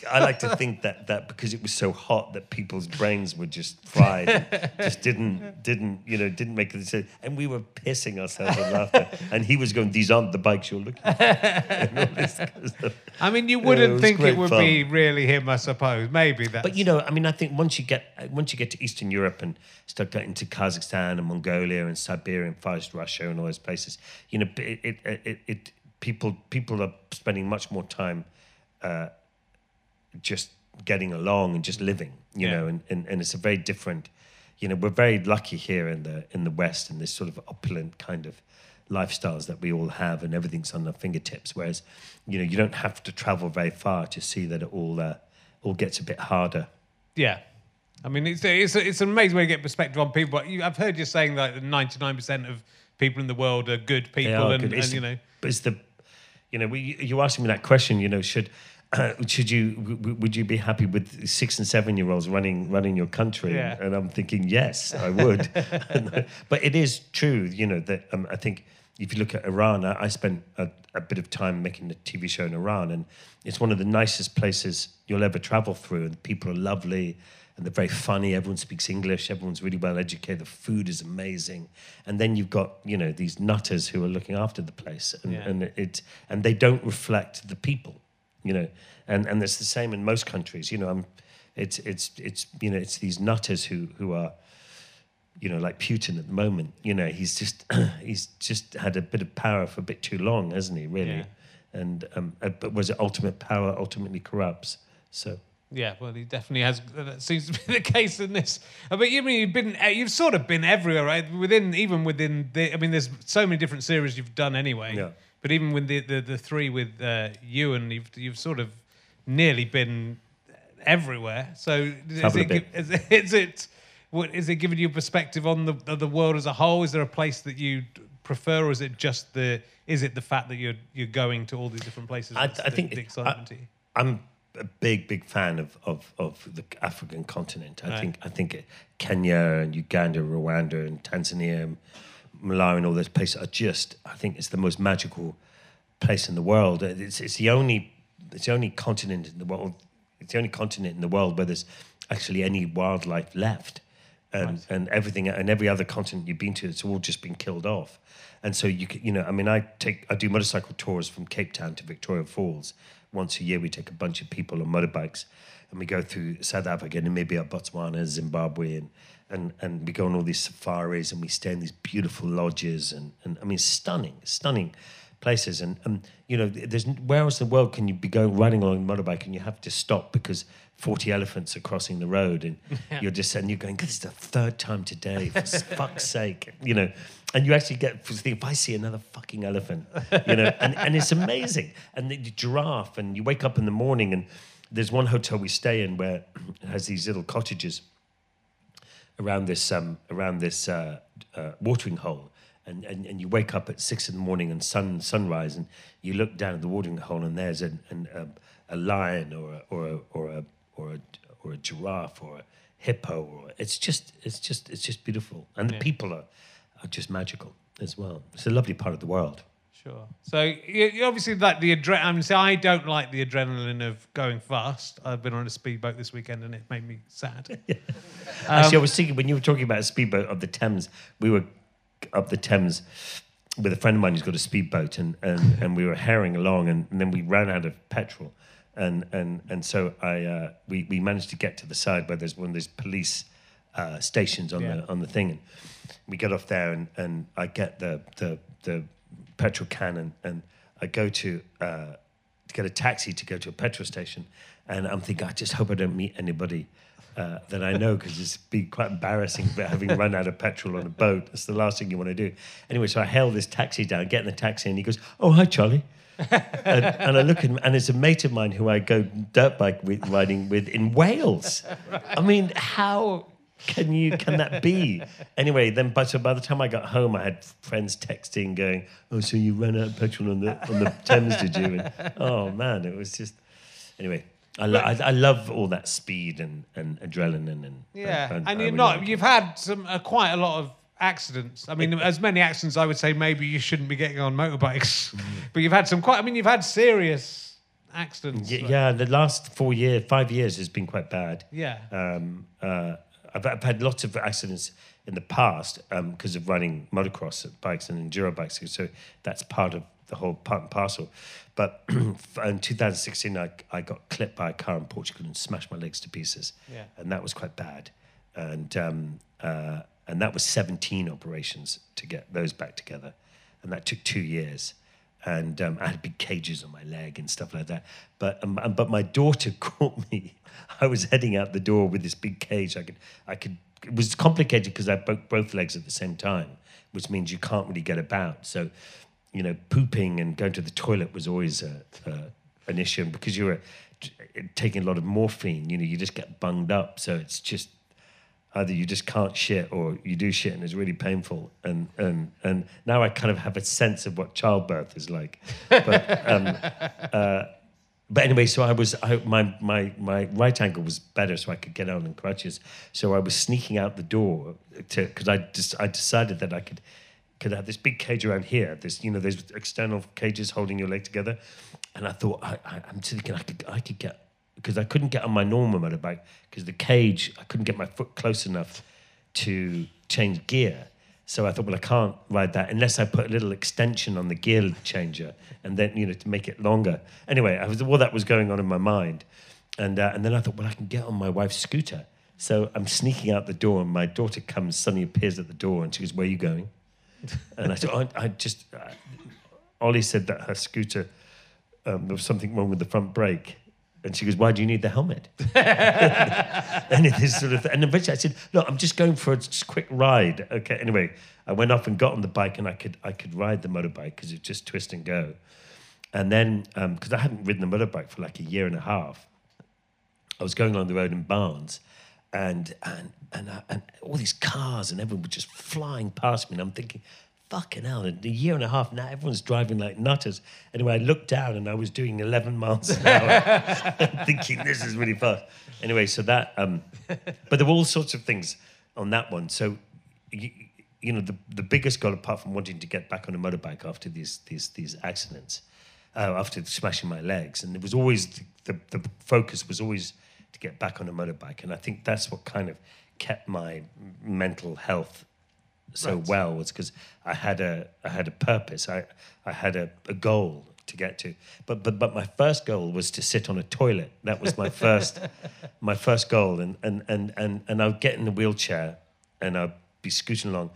I like to think that that because it was so hot that people's brains were just fried, just didn't didn't you know didn't make it. And we were pissing ourselves with laughter, and he was going, "These aren't the bikes you're looking." for. And all this kind of stuff. I mean, you wouldn't was think it would fun. be really him, I suppose. Maybe that. But you know, I mean, I think once you get once you get to Eastern Europe and start getting to Kazakhstan and Mongolia and Siberia and Far East Russia and all those places, you know, it it, it, it people people are spending much more time uh, just getting along and just living, you Yeah. know, and, and, and it's a very different, you know, we're very lucky here in the in the West in this sort of opulent kind of lifestyles that we all have and everything's on our fingertips. Whereas, you know, you don't have to travel very far to see that it all uh, all gets a bit harder. Yeah. I mean, it's, it's, it's an amazing way to get perspective on people. But you, I've heard you saying that 99% of people in the world are good people. Are and, good. and, you know, but it's the, you know, we, you asking me that question. You know, should should you would you be happy with six and seven year olds running running your country? Yeah. And I'm thinking yes, I would. but it is true, you know, that um, I think if you look at Iran, I, I spent a, a bit of time making a TV show in Iran, and it's one of the nicest places you'll ever travel through, and people are lovely. And they're very funny. Everyone speaks English. Everyone's really well educated. The food is amazing. And then you've got you know these nutters who are looking after the place, and, Yeah. and it and they don't reflect the people, you know. And and it's the same in most countries. You know, I'm, it's it's it's you know it's these nutters who who are, you know, like Putin at the moment. You know, he's just he's just had a bit of power for a bit too long, hasn't he? Really. Yeah. And um, uh, but was it ultimate power ultimately corrupts? So. yeah, well, he definitely has. That seems to be the case in this. Uh, But you mean you've been, uh, you've sort of been everywhere, right? Within, even within the, I mean, there's so many different series you've done anyway. Yeah. But even with the, the, the three with uh, you and you've, you've sort of nearly been everywhere. So is it, bit. is it, is it, what, is it giving you a perspective on the, the world as a whole? Is there a place that you prefer or is it just the, is it the fact that you're, you're going to all these different places? I, I the, think the excitement. I, am a big, big fan of, of, of the African continent. I Right. think I think Kenya and Uganda, Rwanda and Tanzania, Malawi and all those places are just. I think it's the most magical place in the world. It's, it's the only it's the only continent in the world. It's the only continent in the world where there's actually any wildlife left. And, and everything and every other continent you've been to, it's all just been killed off. And so you you know, I mean, I take I do motorcycle tours from Cape Town to Victoria Falls once a year. We take a bunch of people on motorbikes, and we go through South Africa, Namibia, Botswana, Zimbabwe, and and and we go on all these safaris, and we stay in these beautiful lodges, and and I mean, stunning, stunning places. And um, you know, there's where else in the world can you be going riding along a motorbike and you have to stop because 40 elephants are crossing the road and you're just and you're going, this is the third time today, for fuck's sake, you know. And you actually get think, if I see another fucking elephant, you know, and, and it's amazing. And the giraffe, and you wake up in the morning and there's one hotel we stay in where it has these little cottages around this um, around this uh, uh, watering hole, and, and and you wake up at six in the morning and sun sunrise, and you look down at the watering hole, and there's an, an, a, a lion or a, or a, or a or a or a giraffe or a hippo, or it's just it's just it's just beautiful, and the people are are just magical as well. It's a lovely part of the world. Sure. So you, obviously like the adrenaline. I mean, see, I don't like the adrenaline of going fast. I've been on a speedboat this weekend and it made me sad. yeah. Actually, I was thinking when you were talking about a speedboat of the Thames, we were up the Thames with a friend of mine who's got a speedboat, and, and, and we were herring along, and, and then we ran out of petrol, and and and so I uh, we we managed to get to the side where there's one of those police uh, stations on Yeah. the on the thing, and we get off there, and, and I get the the the petrol can, and, and I go to. Uh, to get a taxi to go to a petrol station, and I'm thinking, I just hope I don't meet anybody uh, that I know because it's quite embarrassing having run out of petrol on a boat. That's the last thing you want to do. Anyway, so I hail this taxi down, get in the taxi, and he goes, "Oh, hi, Charley." and, and I look at him, and it's a mate of mine who I go dirt bike with, riding with in Wales. I mean, how can you? Can that be? Anyway, then, but so by the time I got home, I had friends texting, going, "Oh, so you ran out of petrol on the on the Thames, did you?" And, oh man, it was just. Anyway, I, lo- I, I love all that speed and, and adrenaline and Yeah, and, and, you're not like you've had some uh, quite a lot of accidents. I mean, as many accidents, I would say maybe you shouldn't be getting on motorbikes. Mm. but you've had some quite. I mean, you've had serious accidents. Y- like- yeah, the last four years, five years has been quite bad. Yeah. Um, uh, I've, I've had lots of accidents in the past because of running motocross bikes and enduro bikes. So that's part of the whole part and parcel. But in 2016, I, I got clipped by a car in Portugal and smashed my legs to pieces. Yeah. And that was quite bad. And, um, uh, and that was 17 operations to get those back together. And that took two years and um, I had big cages on my leg and stuff like that. But um, but my daughter caught me. I was heading out the door with this big cage. I could I could. It was complicated because I broke both legs at the same time, which means you can't really get about. So, you know, pooping and going to the toilet was always a, a, an issue. And because you were taking a lot of morphine, you know, you just get bunged up. So it's just either you just can't shit or you do shit and it's really painful. And and and now I kind of have a sense of what childbirth is like. But um, uh, but anyway so I was I, my my my right ankle was better so I could get on crutches. So I was sneaking out the door to because I just I decided that I could could have this big cage around here this you know those external cages holding your leg together. And I thought I, I, I'm thinking I could I could get because I couldn't get on my normal motorbike because the cage, I couldn't get my foot close enough to change gear. So I thought, well, I can't ride that unless I put a little extension on the gear changer and then, you know, to make it longer. Anyway, I was, all that was going on in my mind. And, uh, and then I thought, well, I can get on my wife's scooter. So I'm sneaking out the door, and my daughter comes, suddenly appears at the door, and she goes, Where are you going? And I said, oh, I, I just, uh, Ollie said that her scooter, um, there was something wrong with the front brake. And she goes, Why do you need the helmet? and it is sort of, and eventually I said, Look, I'm just going for a quick ride. Okay. Anyway, I went off and got on the bike, and I could I could ride the motorbike because it just twist and go. And then, because I hadn't ridden the motorbike for like a year and a half, I was going along the road in Barnes, and and and, uh, and all these cars and everyone was just flying past me, and I'm thinking, fucking hell! In a year and a half now, everyone's driving like nutters. Anyway, I looked down and I was doing 11 miles an hour, thinking this is really fast. Anyway, so that, um, but there were all sorts of things on that one. So. You, you know the, the biggest goal apart from wanting to get back on a motorbike after these these these accidents uh, after smashing my legs and it was always the, the, the focus was always to get back on a motorbike and i think that's what kind of kept my mental health so Right. well was because i had a i had a purpose. I i had a, a goal to get to. But but but my first goal was to sit on a toilet. That was my first my first goal. And and and and, and i would get in the wheelchair and i'd be scooting along.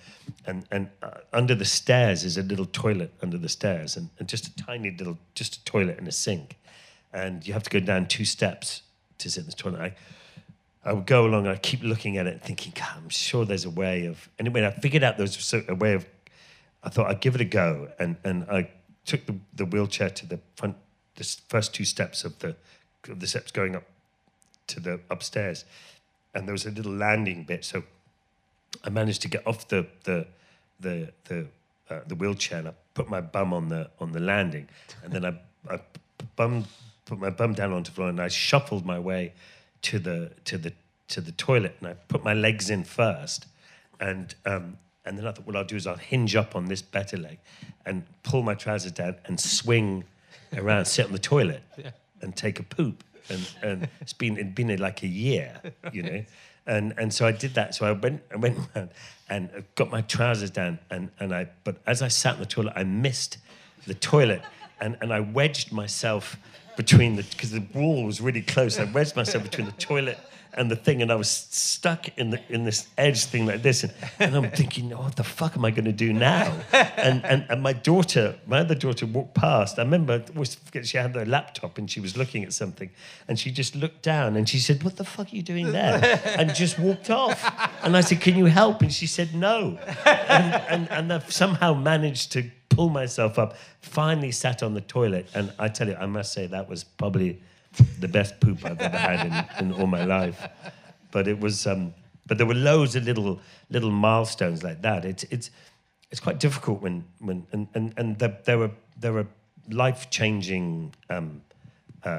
And and uh, under the stairs is a little toilet under the stairs and, and just a tiny little just a toilet and a sink. And you have to go down two steps to sit in the toilet. I, I would go along and I'd keep looking at it and thinking, God, I'm sure there's a way of. Anyway, I figured out there was a way of. I thought I'd give it a go, and and I took the, the wheelchair to the front, the first two steps of the of the steps going up to the upstairs, and there was a little landing bit. So I managed to get off the the the the uh, the wheelchair and I put my bum on the on the landing, and then I, I bum put my bum down onto the floor and I shuffled my way to the to the to the toilet and I put my legs in first, and um, and then I thought what I'll do is I'll hinge up on this better leg, and pull my trousers down and swing around, sit on the toilet, and take a poop, and and it's been it'd been like a year, you know. And, and so I did that. So I went I went around and got my trousers down and, and I but as I sat in the toilet I missed the toilet and, and I wedged myself between the because the wall was really close. I wedged myself between the toilet and the thing, and I was stuck in the in this edge thing like this, and, and I'm thinking, oh, what the fuck am I going to do now? And, and and my daughter, my other daughter, walked past. I remember I always forget she had her laptop and she was looking at something, and she just looked down and she said, "What the fuck are you doing there?" And just walked off. And I said, "Can you help?" And she said, "No." And and, and I've somehow managed to pull myself up. Finally, sat on the toilet, and I tell you, I must say that was probably the best poop I've ever had in, in all my life. But it was, um, but there were loads of little little milestones like that. It's it's it's quite difficult when when and and, and there, there were there were life changing um, uh,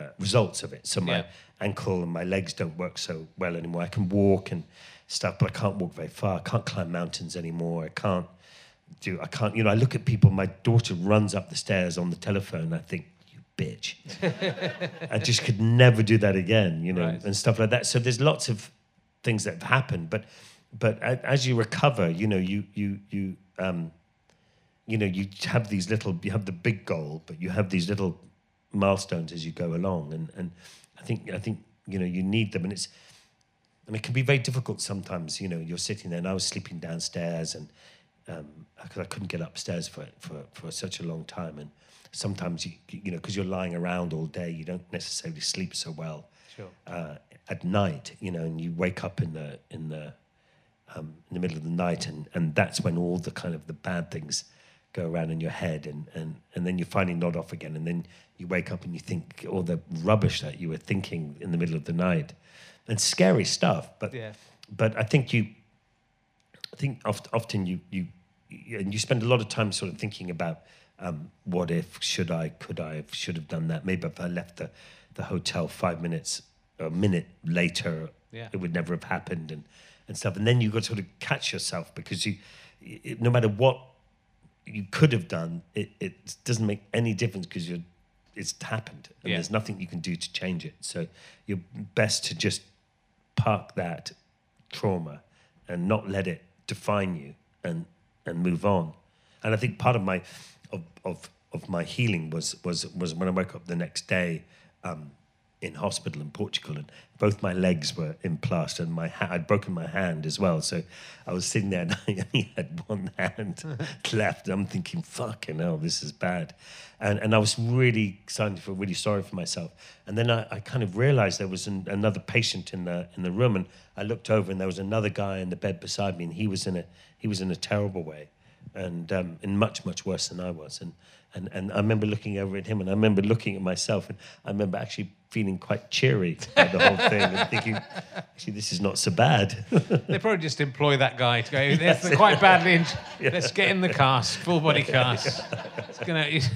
uh, results of it. So my Yeah. ankle and my legs don't work so well anymore. I can walk and stuff, but I can't walk very far. I can't climb mountains anymore. I can't do. I can't. You know, I look at people. My daughter runs up the stairs on the telephone. I think. you Bitch, I just could never do that again, you know, Right. and stuff like that. So there's lots of things that have happened, but but as you recover, you know, you you you um, you know, you have these little, you have the big goal, but you have these little milestones as you go along, and and I think I think you know you need them, and it's and it can be very difficult sometimes. You know, you're sitting there, and I was sleeping downstairs, and because I couldn't get upstairs for for for such a long time, and sometimes you you know because you're lying around all day, you don't necessarily sleep so well Sure. uh, at night, you know, and you wake up in the in the um, in the middle of the night, and and that's when all the kind of the bad things go around in your head, and and and then you finally nod off again, and then you wake up and you think all the rubbish that you were thinking in the middle of the night, and scary stuff. But Yeah. but I think you, I think oft, often you you and you spend a lot of time sort of thinking about um, what if, should I, could I, have, should have done that. Maybe if I left the the hotel five minutes, a minute later, Yeah. it would never have happened, and and stuff. And then you got to sort of catch yourself because you, it, no matter what you could have done, it, it doesn't make any difference because you're it's happened and Yeah. there's nothing you can do to change it. So you're best to just park that trauma and not let it define you and and move on. And I think part of my of of, of my healing was was was when I woke up the next day um, in hospital in Portugal, and both my legs were in plaster, and my ha- I'd broken my hand as well. So I was sitting there, and I only had one hand left. I'm thinking, "Fucking hell, this is bad," and and I was really starting to feel really sorry for myself. And then I, I kind of realized there was an, another patient in the in the room, and I looked over, and there was another guy in the bed beside me, and he was in a he was in a terrible way and um, and much much worse than I was. And, and and I remember looking over at him, and I remember looking at myself, and I remember actually feeling quite cheery by the whole thing, and thinking, actually, this is not so bad. They probably just employ that guy to go. They're quite badly. In, Let's get in the cast, full body cast. It's gonna. It's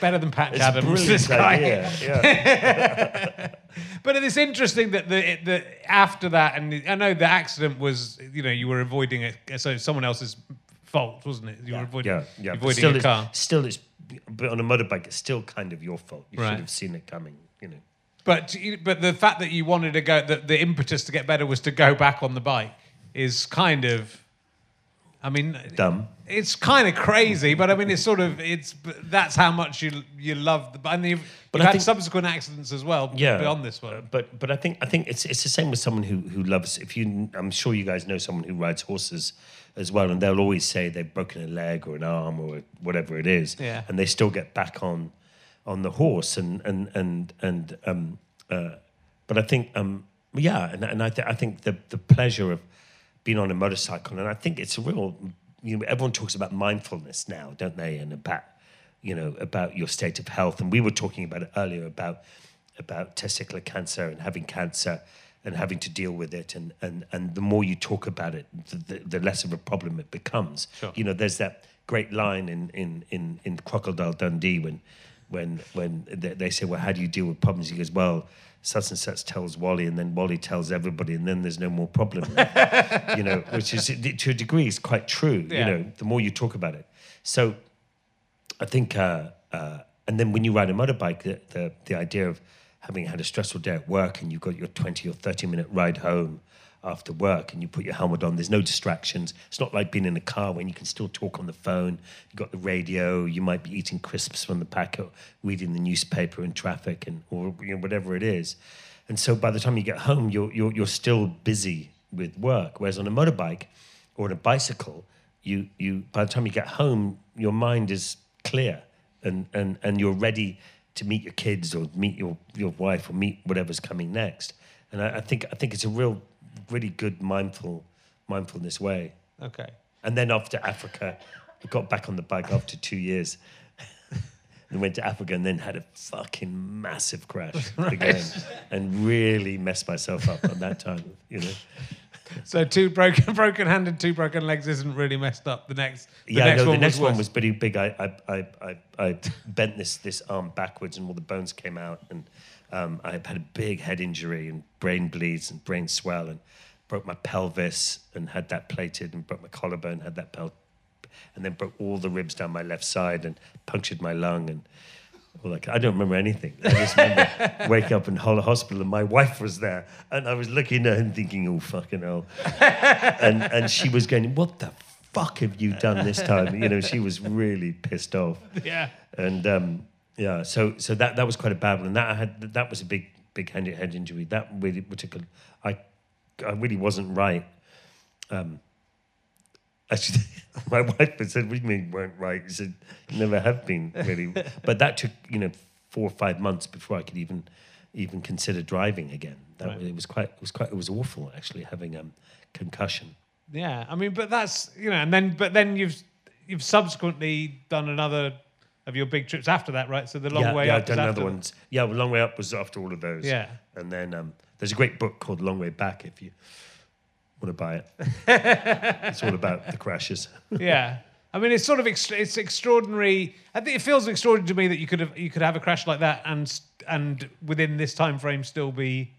better than Patch It's Adams. This guy. idea. Yeah. But it's interesting that the, the after that, and I know the accident was, you know, you were avoiding it, so someone else's fault, wasn't it? You were avoiding, yeah, yeah. Avoiding still, a car. still, it's but on a motorbike, it's still kind of your fault. You Right. should have seen it coming. You know. But but the fact that you wanted to go, that the impetus to get better was to go back on the bike, is kind of, I mean, Dumb. It's kind of crazy, but I mean, it's sort of it's. That's how much you you love the. And you've, But you've had think- subsequent accidents as well. yeah. beyond this Uh, one. But but I think I think it's it's the same with someone who who loves. If you, I'm sure you guys know someone who rides horses as well, and they'll always say they've broken a leg or an arm or whatever it is, Yeah. and they still get back on on the horse and and and and um uh, but I think um yeah, and and I th- I think the the pleasure of being on a motorcycle, and I think it's a real. You know, everyone talks about mindfulness now, don't they? And about you know about your state of health, and we were talking about it earlier about about testicular cancer and having cancer and having to deal with it, and and and the more you talk about it, the, the, the less of a problem it becomes. Sure. You know, there's that great line in in in, in Crocodile Dundee when when when they they say, well, how do you deal with problems? He goes, well. Such and such tells Wally, and then Wally tells everybody, and then there's no more problem. you know, which is to a degree is quite true. Yeah. You know, the more you talk about it. So, I think, uh, uh, and then when you ride a motorbike, the, the the idea of having had a stressful day at work and you've got your twenty or thirty minute ride home after work, and you put your helmet on. There's no distractions. It's not like being in a car when you can still talk on the phone. You've got the radio. You might be eating crisps from the packet, reading the newspaper in traffic, and or you know, whatever it is. And so by the time you get home, you're you're, you're still busy with work. Whereas on a motorbike or on a bicycle, you you by the time you get home, your mind is clear and and and you're ready to meet your kids or meet your your wife or meet whatever's coming next. And I, I think I think it's a real really good mindful mindfulness way. Okay. And then after Africa, I got back on the bike after two years. And went to Africa and then had a fucking massive crash again, and really messed myself up at that time. You know, So two broken, broken hand and two broken legs isn't really messed up. The next, the yeah, next no, one the next was one worse. was pretty big. I, I, I, I, I bent this this arm backwards, and all the bones came out, and um, I had a big head injury and brain bleeds and brain swell, and broke my pelvis and had that plated, and broke my collarbone, had that pel, and then broke all the ribs down my left side, and punctured my lung, and all that. I don't remember anything. I just remember waking up in Hospital, and my wife was there, and I was looking at her and thinking, "Oh fucking hell." and and she was going, "What the fuck have you done this time?" You know, she was really pissed off. yeah. And um, yeah, so so that that was quite a bad one. And that I had that was a big big head head injury. That really took a, I I really wasn't right. Um, actually, my wife said, "What do you mean weren't right?" She said, never have been really." But that took you know four or five months before I could even even consider driving again. That Right. it was quite it was quite it was awful actually having um concussion. Yeah, I mean, but that's you know, and then but then you've you've subsequently done another of your big trips after that, right? So the long yeah, way yeah, up I've done is other ones. Yeah, well, Long Way Up was after all of those. Yeah. And then um, there's a great book called Long Way Back if you want to buy it. it's all about the crashes. yeah. I mean, it's sort of ex- it's extraordinary. I think it feels extraordinary to me that you could have you could have a crash like that and and within this time frame still be,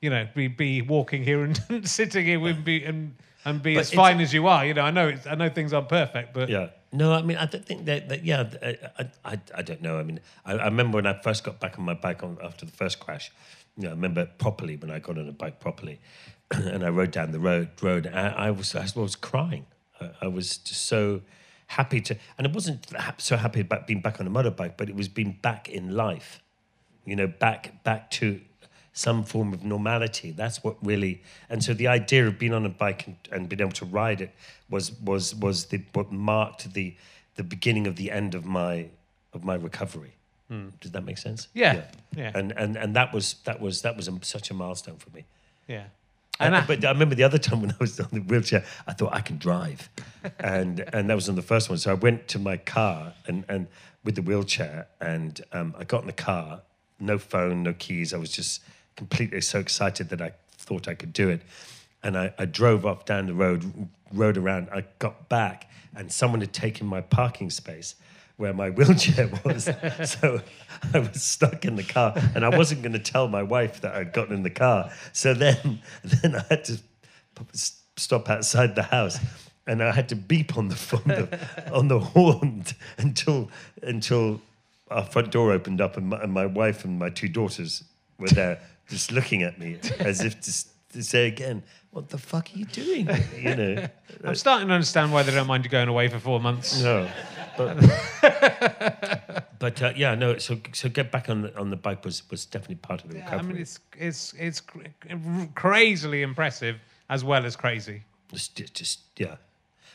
you know, be be walking here and sitting here with be and and be But as fine as you are. You know, I know it's, I know things aren't perfect, but Yeah. No, I mean, I don't think that, that yeah, I, I, I, I don't know. I mean, I, I remember when I first got back on my bike on, after the first crash, you know, I remember properly when I got on a bike properly and I rode down the road, road I, I, was, I was crying. I, I was just so happy to, and it wasn't so happy about being back on a motorbike, but it was being back in life, you know, back, back to some form of normality. That's what really, and so the idea of being on a bike and, and being able to ride it was was was the what marked the the beginning of the end of my of my recovery. Hmm. Does that make sense? Yeah, yeah. And and and that was that was that was a, such a milestone for me. yeah. And I- but I remember the other time when I was on the wheelchair, I thought I can drive, and and that was on the first one. So I went to my car and and with the wheelchair, and um, I got in the car, no phone, no keys. I was just completely so excited that I thought I could do it, and I, I drove off down the road, rode around. I got back, and someone had taken my parking space where my wheelchair was. so I was stuck in the car and I wasn't going to tell my wife that I'd gotten in the car. So then, then I had to stop outside the house and I had to beep on the, on the, on the horn until, until our front door opened up and my, and my wife and my two daughters were there just looking at me as if to, to say again, what the fuck are you doing? You know, I'm starting to understand why they don't mind you going away for four months. no, but but uh, yeah, no. So so get back on the on the bike was was definitely part of the Yeah, recovery. I mean, it's it's it's cr- crazily impressive as well as crazy. just, just yeah.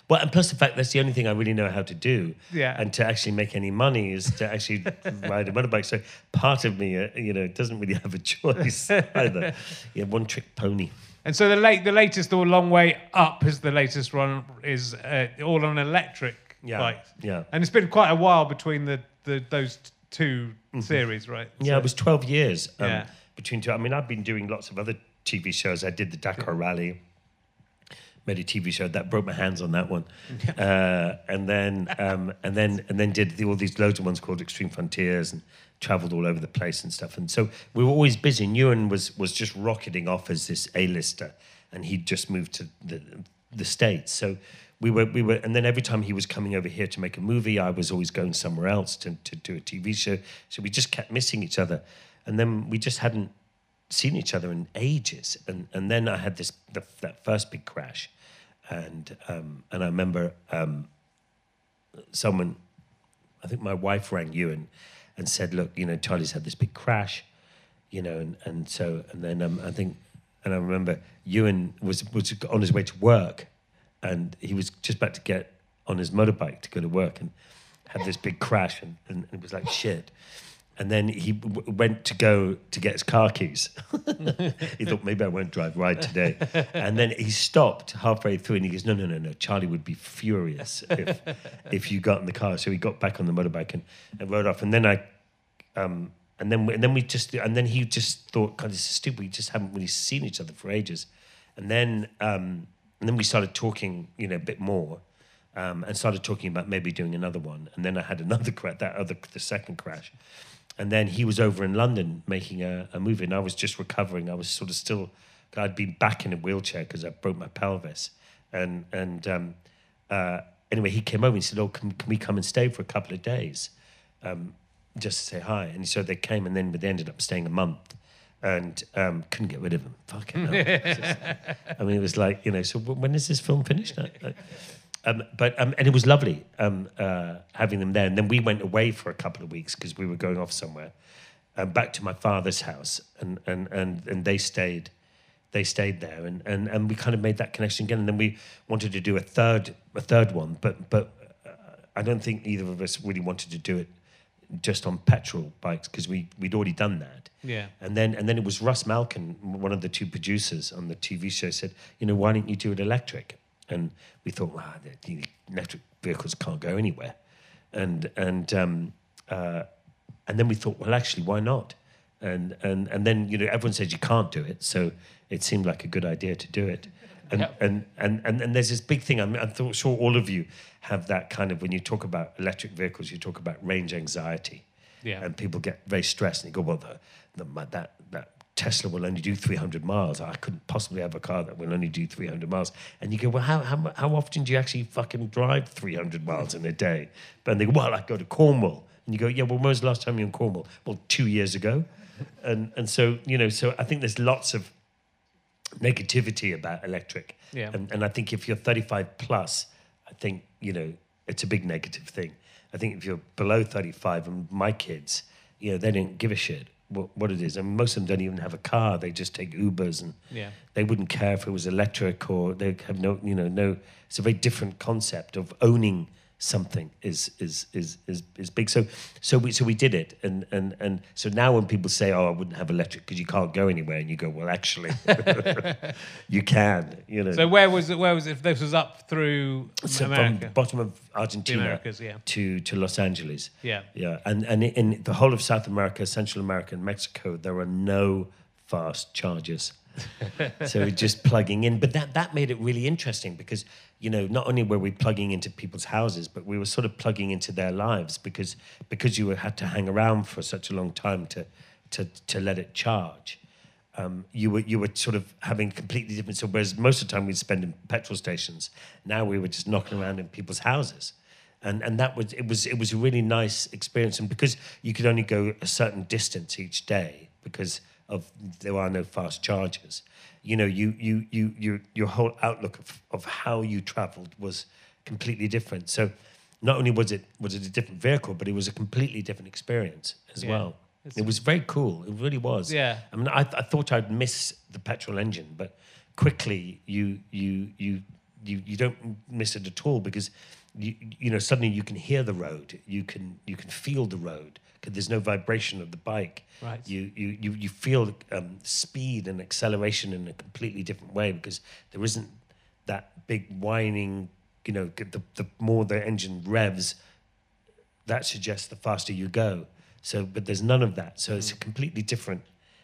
Well, and plus the fact that's the only thing I really know how to do. Yeah. And to actually make any money is to actually ride a motorbike. So part of me, uh, you know, doesn't really have a choice either. Yeah, one trick pony. And so the late, the latest, or long way up is the latest one is uh, all on electric Yeah, bikes. yeah. And it's been quite a while between the, the those t- 2 series, right? Mm-hmm. Yeah, it was 12 years um, Yeah. between two. I mean, I've been doing lots of other TV shows. I did the Dakar Rally, made a TV show that broke my hands on that one, uh, and then um, and then and then did the, all these loads of ones called Extreme Frontiers and traveled all over the place and stuff. And so we were always busy. And Ewan was was just rocketing off as this A-lister, and he'd just moved to the the states. So. We were, we were, and then every time he was coming over here to make a movie, I was always going somewhere else to, to do a TV show. So we just kept missing each other, and then we just hadn't seen each other in ages. And and then I had this the, that first big crash, and um, and I remember um, someone, I think my wife rang you and and said, look, you know, Charley's had this big crash, you know, and and so and then um, I think, and I remember Ewan was was on his way to work, and he was just about to get on his motorbike to go to work and had this big crash and, and it was like shit. And then he w- went to go to get his car keys. he thought maybe I won't drive right today. And then he stopped halfway through and he goes, no, no, no, no. Charley would be furious if if you got in the car. So he got back on the motorbike and, and rode off. And then I, um, and then and then we just and then he just thought, God, this is stupid. We just haven't really seen each other for ages. and then um, and then we started talking, you know, a bit more, um, and started talking about maybe doing another one. And then I had another crash, that other the second crash, and then he was over in London making a, a movie, and I was just recovering. I was sort of still, I'd been back in a wheelchair because I broke my pelvis, and and um, uh, anyway, he came over and said, "Oh, can, can we come and stay for a couple of days?" Um, just to say hi. And so they came, and then they ended up staying a month, and um, couldn't get rid of him. Fucking hell. I mean, it was like you know. So when is this film finished? Um, but um, and it was lovely um, uh, having them there. And then we went away for a couple of weeks because we were going off somewhere, um, back to my father's house, and and and and they stayed. They stayed there, and, and, and we kind of made that connection again. And then we wanted to do a third a third one, but but uh, I don't think either of us really wanted to do it just on petrol bikes because we we'd already done that. Yeah. And then and then it was Russ Malkin, one of the two producers on the TV show, said, you know, why don't you do it electric? And we thought, wow, the, the electric vehicles can't go anywhere. And and um, uh, and then we thought, well, actually, why not? And and and then you know everyone says you can't do it, so it seemed like a good idea to do it. And Yep. and, and and and there's this big thing. I'm, I'm sure all of you have that kind of when you talk about electric vehicles, you talk about range anxiety. Yeah. And people get very stressed and you go, well, the, the, my, that that Tesla will only do 300 miles. I couldn't possibly have a car that will only do 300 miles. And you go, well, how, how, how often do you actually fucking drive 300 miles in a day? And they go, well, I go to Cornwall. And you go, yeah, well, when was the last time you were in Cornwall? Well, two years ago. And, and so, you know, so I think there's lots of negativity about electric. Yeah. And, and I think if you're 35 plus, I think, you know, it's a big negative thing. I think if you're below 35, and my kids, you know, they don't give a shit what, what it is. I mean, most of them don't even have a car. They just take Ubers and Yeah. they wouldn't care if it was electric or they have no, you know, no. It's a very different concept of owning something is is is is is big. So so we so we did it, and and and so now when people say, "Oh, I wouldn't have electric because you can't go anywhere," and you go, "Well, actually, you can," you know. So where was it? Where was it? If this was up through So America. from bottom of Argentina yeah. to to Los Angeles. Yeah. yeah, and and in the whole of South America, Central America, and Mexico, there are no fast chargers. so just plugging in, but that that made it really interesting because you know not only were we plugging into people's houses, but we were sort of plugging into their lives because because you had to hang around for such a long time to to to let it charge um, you were you were sort of having completely different. So whereas most of the time we'd spend in petrol stations, now we were just knocking around in people's houses, and and that was it was it was a really nice experience. And because you could only go a certain distance each day because of there are no fast chargers, you know, you you you you your whole outlook of, of how you travelled was completely different. So not only was it was it a different vehicle, but it was a completely different experience as Yeah. well. It was very cool. It really was. Yeah. I mean, I, I thought I'd miss the petrol engine, but quickly you you you you you don't miss it at all because you you know suddenly you can hear the road, you can you can feel the road there's no vibration of the bike. Right. You you you you feel um, speed and acceleration in a completely different way because there isn't that big whining. You know, the the more the engine revs, that suggests the faster you go. So, but there's none of that. So it's a completely different.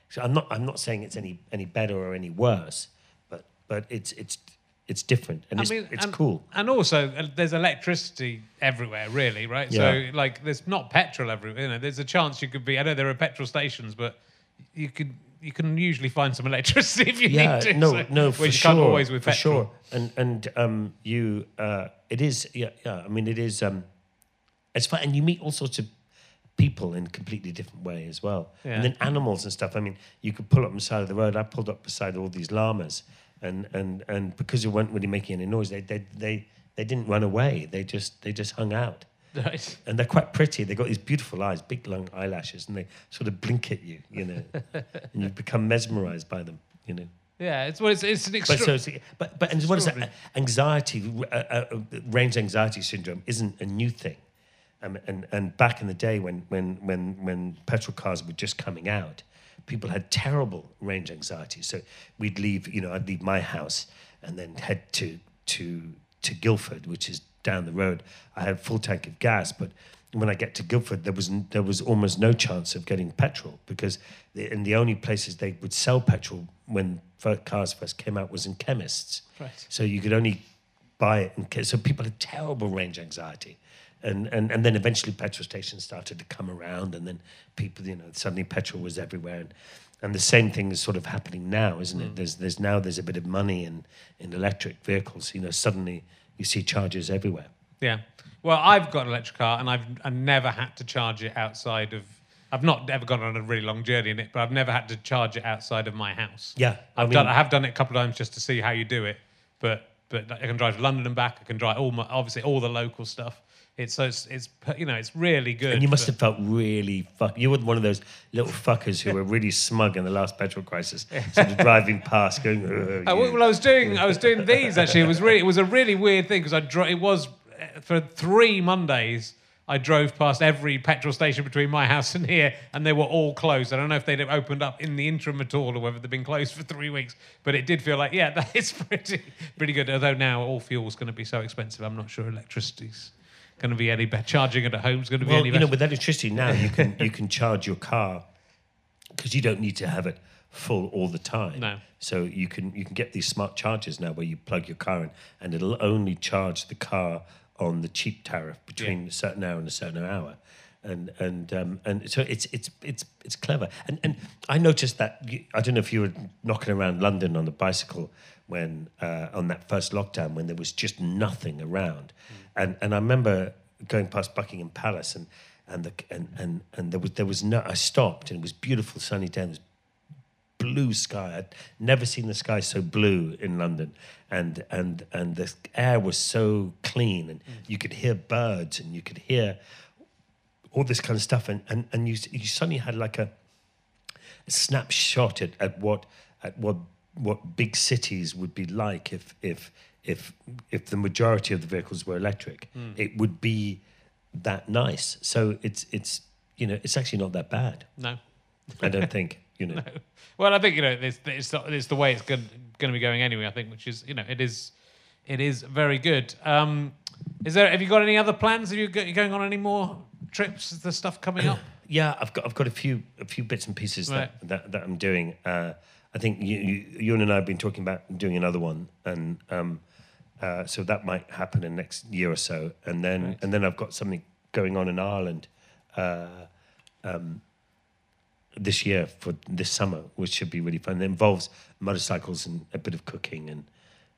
So I'm not. I'm not saying it's any any better or any worse, but but it's it's it's different and it's it's and, cool. And also, uh, there's electricity everywhere, really, right? Yeah. So, like, there's not petrol everywhere. You know, there's a chance you could be. I know there are petrol stations, but you could you can usually find some electricity if you Yeah, need to. no, so- no, for sure, always with for petrol. sure. And and um, you, uh, it is, yeah, yeah. I mean, it is. Um, it's fun, and you meet all sorts of people in a completely different way as well. Yeah. And then animals and stuff. I mean, you could pull up on the side of the road. I pulled up beside all these llamas, and and and because they weren't really making any noise, they they they they didn't run away. They just they just hung out. Right. And they're quite pretty. They've got these beautiful eyes, big long eyelashes, and they sort of blink at you, you know, and you become mesmerized by them, you know. Yeah, it's well, it's, it's an But so, it's- but but and what is that? Anxiety, uh, uh, range anxiety syndrome isn't a new thing. Um, and and back in the day when when when when petrol cars were just coming out, people had terrible range anxiety. So we'd leave, you know, I'd leave my house and then head to to to Guildford, which is down the road, I had a full tank of gas, but when I get to Guildford, there was there was almost no chance of getting petrol because the, and the only places they would sell petrol when cars first came out was in chemists. Right. So you could only buy it, in, so people had terrible range anxiety. And, and, and then eventually petrol stations started to come around and then people, you know, suddenly petrol was everywhere. And, and the same thing is sort of happening now, isn't it? Mm. There's, there's now there's a bit of money in, in electric vehicles. You know, suddenly you see chargers everywhere. Yeah. Well, I've got an electric car and I've, I've never had to charge it outside of. I've not ever gone on a really long journey in it, but I've never had to charge it outside of my house. Yeah, I I've done. I have done it a couple of times just to see how you do it, but but I can drive to London and back. I can drive all my obviously all the local stuff. It's so it's, it's you know it's really good. And you must but- have felt really fuck. You were one of those little fuckers who were really smug in the last petrol crisis, sort of driving past, going. "Oh, Uh, you." well, I was doing I was doing these actually. It was really it was a really weird thing because I dro- it was uh, for three Mondays. I drove past every petrol station between my house and here, and they were all closed. I don't know if they'd have opened up in the interim at all, or whether they've been closed for three weeks. But it did feel like, yeah, that is pretty pretty good. Although now all fuel's going to be so expensive, I'm not sure electricity's going to be any better. Charging it at home is going to be Well, any better. you know, with electricity now, you can you can charge your car because you don't need to have it full all the time. No. So you can you can get these smart chargers now where you plug your car in, and it'll only charge the car on the cheap tariff between a certain hour and a certain hour. And and um, and so it's it's it's it's clever. And and I noticed that I don't know if you were knocking around London on the bicycle when uh, on that first lockdown when there was just nothing around, and and I remember going past Buckingham Palace and and the and and and there was there was no I stopped and it was beautiful sunny day. And there was blue sky. I'd never seen the sky so blue in London, and and and the air was so clean, and mm. you could hear birds, and you could hear all this kind of stuff, and and and you you suddenly had like a, a snapshot at, at what at what what big cities would be like if if if if the majority of the vehicles were electric. It would be that nice. So it's it's you know it's actually not that bad. no. I don't think you know. Well, I think you know it's it's the, it's the way it's going going to be going anyway. I think, which is you know it is it is very good. Um, is there have you got any other plans? Have you got, going on any more trips? Is there stuff coming up? Yeah, I've got I've got a few a few bits and pieces Right. that, that that I'm doing. Uh, I think you, you you and I have been talking about doing another one, and um, uh, so that might happen in the next year or so. And then and then I've got something going on in Ireland uh, um, this year for this summer, which should be really fun. It involves motorcycles and a bit of cooking and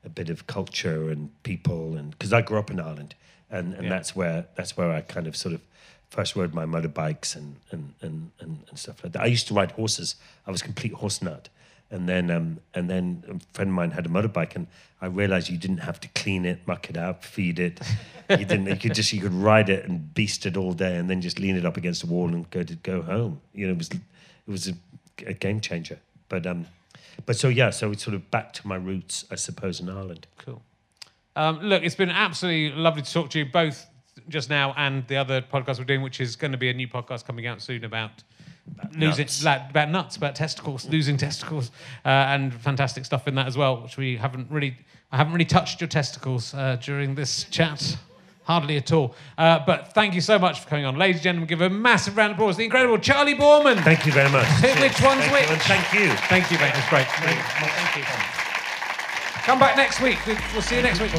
a bit of culture and people, and because I grew up in Ireland, and, and Yeah. that's where that's where I kind of sort of first rode my motorbikes and and, and, and and stuff like that. I used to ride horses. I was complete horse nut. And then, um, and then a friend of mine had a motorbike, and I realized you didn't have to clean it, muck it out, feed it. You didn't. You could just you could ride it and beast it all day, and then just lean it up against the wall and go to go home. You know, it was it was a, a game changer. But um, but so yeah, so it's sort of back to my roots, I suppose, in Ireland. Cool. Um, look, it's been absolutely lovely to talk to you both just now and the other podcast we're doing, which is going to be a new podcast coming out soon about. Losing nuts. like, about nuts, about testicles, losing testicles, uh, and fantastic stuff in that as well, which we haven't really, I haven't really touched your testicles uh, during this chat, hardly at all. Uh, but thank you so much for coming on, ladies and gentlemen. Give a massive round of applause to the incredible Charley Boorman. Thank you very much. Which one's Thank which? You, and thank you. Thank you, mate. It's great. Thank you. Come back next week. We'll see you next week.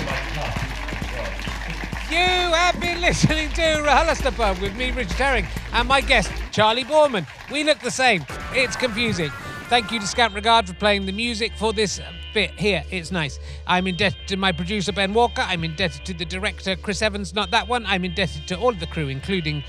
You have been listening to RHLSTP with me, Richard Herring, and my guest, Charley Boorman. We look the same. It's confusing. Thank you to Scant Regard for playing the music for this uh, bit here. It's nice. I'm indebted to my producer, Ben Walker. I'm indebted to the director, Chris Evans, not that one. I'm indebted to all of the crew, including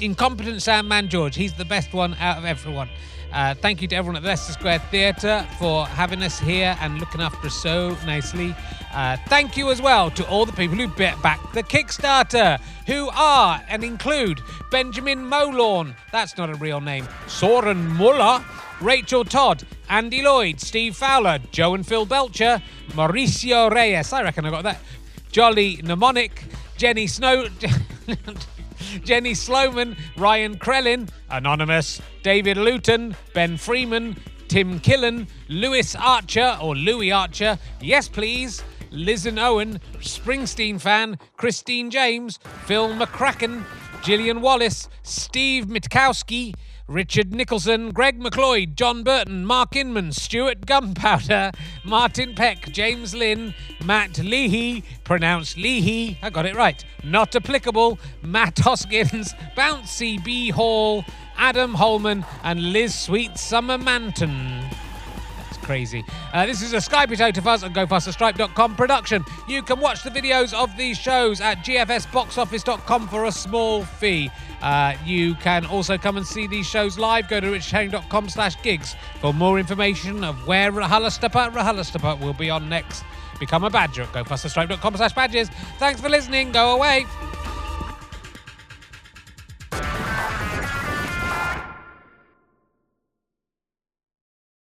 incompetent Sam Man George. He's the best one out of everyone. Uh, thank you to everyone at the Leicester Square Theatre for having us here and looking after us so nicely. Uh, thank you as well to all the people who bet back the Kickstarter, who are and include Benjamin Molorn, that's not a real name, Soren Muller, Rachel Todd, Andy Lloyd, Steve Fowler, Joe and Phil Belcher, Mauricio Reyes, I reckon I got that, Jolly Mnemonic, Jenny Snow. Jenny Sloman, Ryan Krellin, Anonymous, David Luton, Ben Freeman, Tim Killen, Lewis Archer or Louis Archer, yes please, Liz and Owen, Springsteen fan, Christine James, Phil McCracken, Gillian Wallace, Steve Mitkowski, Richard Nicholson, Greg McLeod, John Burton, Mark Inman, Stuart Gunpowder, Martin Peck, James Lynn, Matt Leahy, pronounced Leahy, I got it right, not applicable, Matt Hoskins, Bouncy B. Hall, Adam Holman, and Liz Sweet Summer Manton crazy. Uh, this is a Sky Potato Fuzz and GoFasterStripe.com production. You can watch the videos of these shows at gfsboxoffice.com for a small fee. Uh, you can also come and see these shows live. Go to richherring.com slash gigs for more information of where RHLSTP, RHLSTP will be on next. Become a badger at GoFasterStripe.com slash badges. Thanks for listening. Go away.